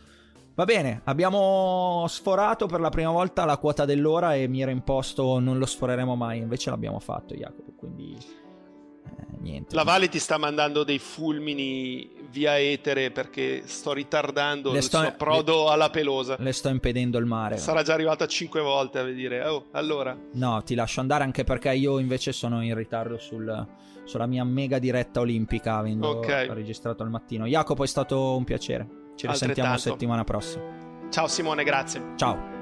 Va bene, abbiamo sforato per la prima volta la quota dell'ora e mi era imposto non lo sforeremo mai, invece l'abbiamo fatto Jacopo, quindi eh, niente. La Vale ti sta mandando dei fulmini via etere perché sto ritardando le il sto, suo approdo le, alla pelosa. Le sto impedendo il mare. Sarà già arrivata cinque volte a dire, oh, allora. No, ti lascio andare anche perché io invece sono in ritardo sul, sulla mia mega diretta olimpica avendo okay. registrato al mattino. Jacopo è stato un piacere. Ci risentiamo settimana prossima. Ciao Simone, grazie. Ciao.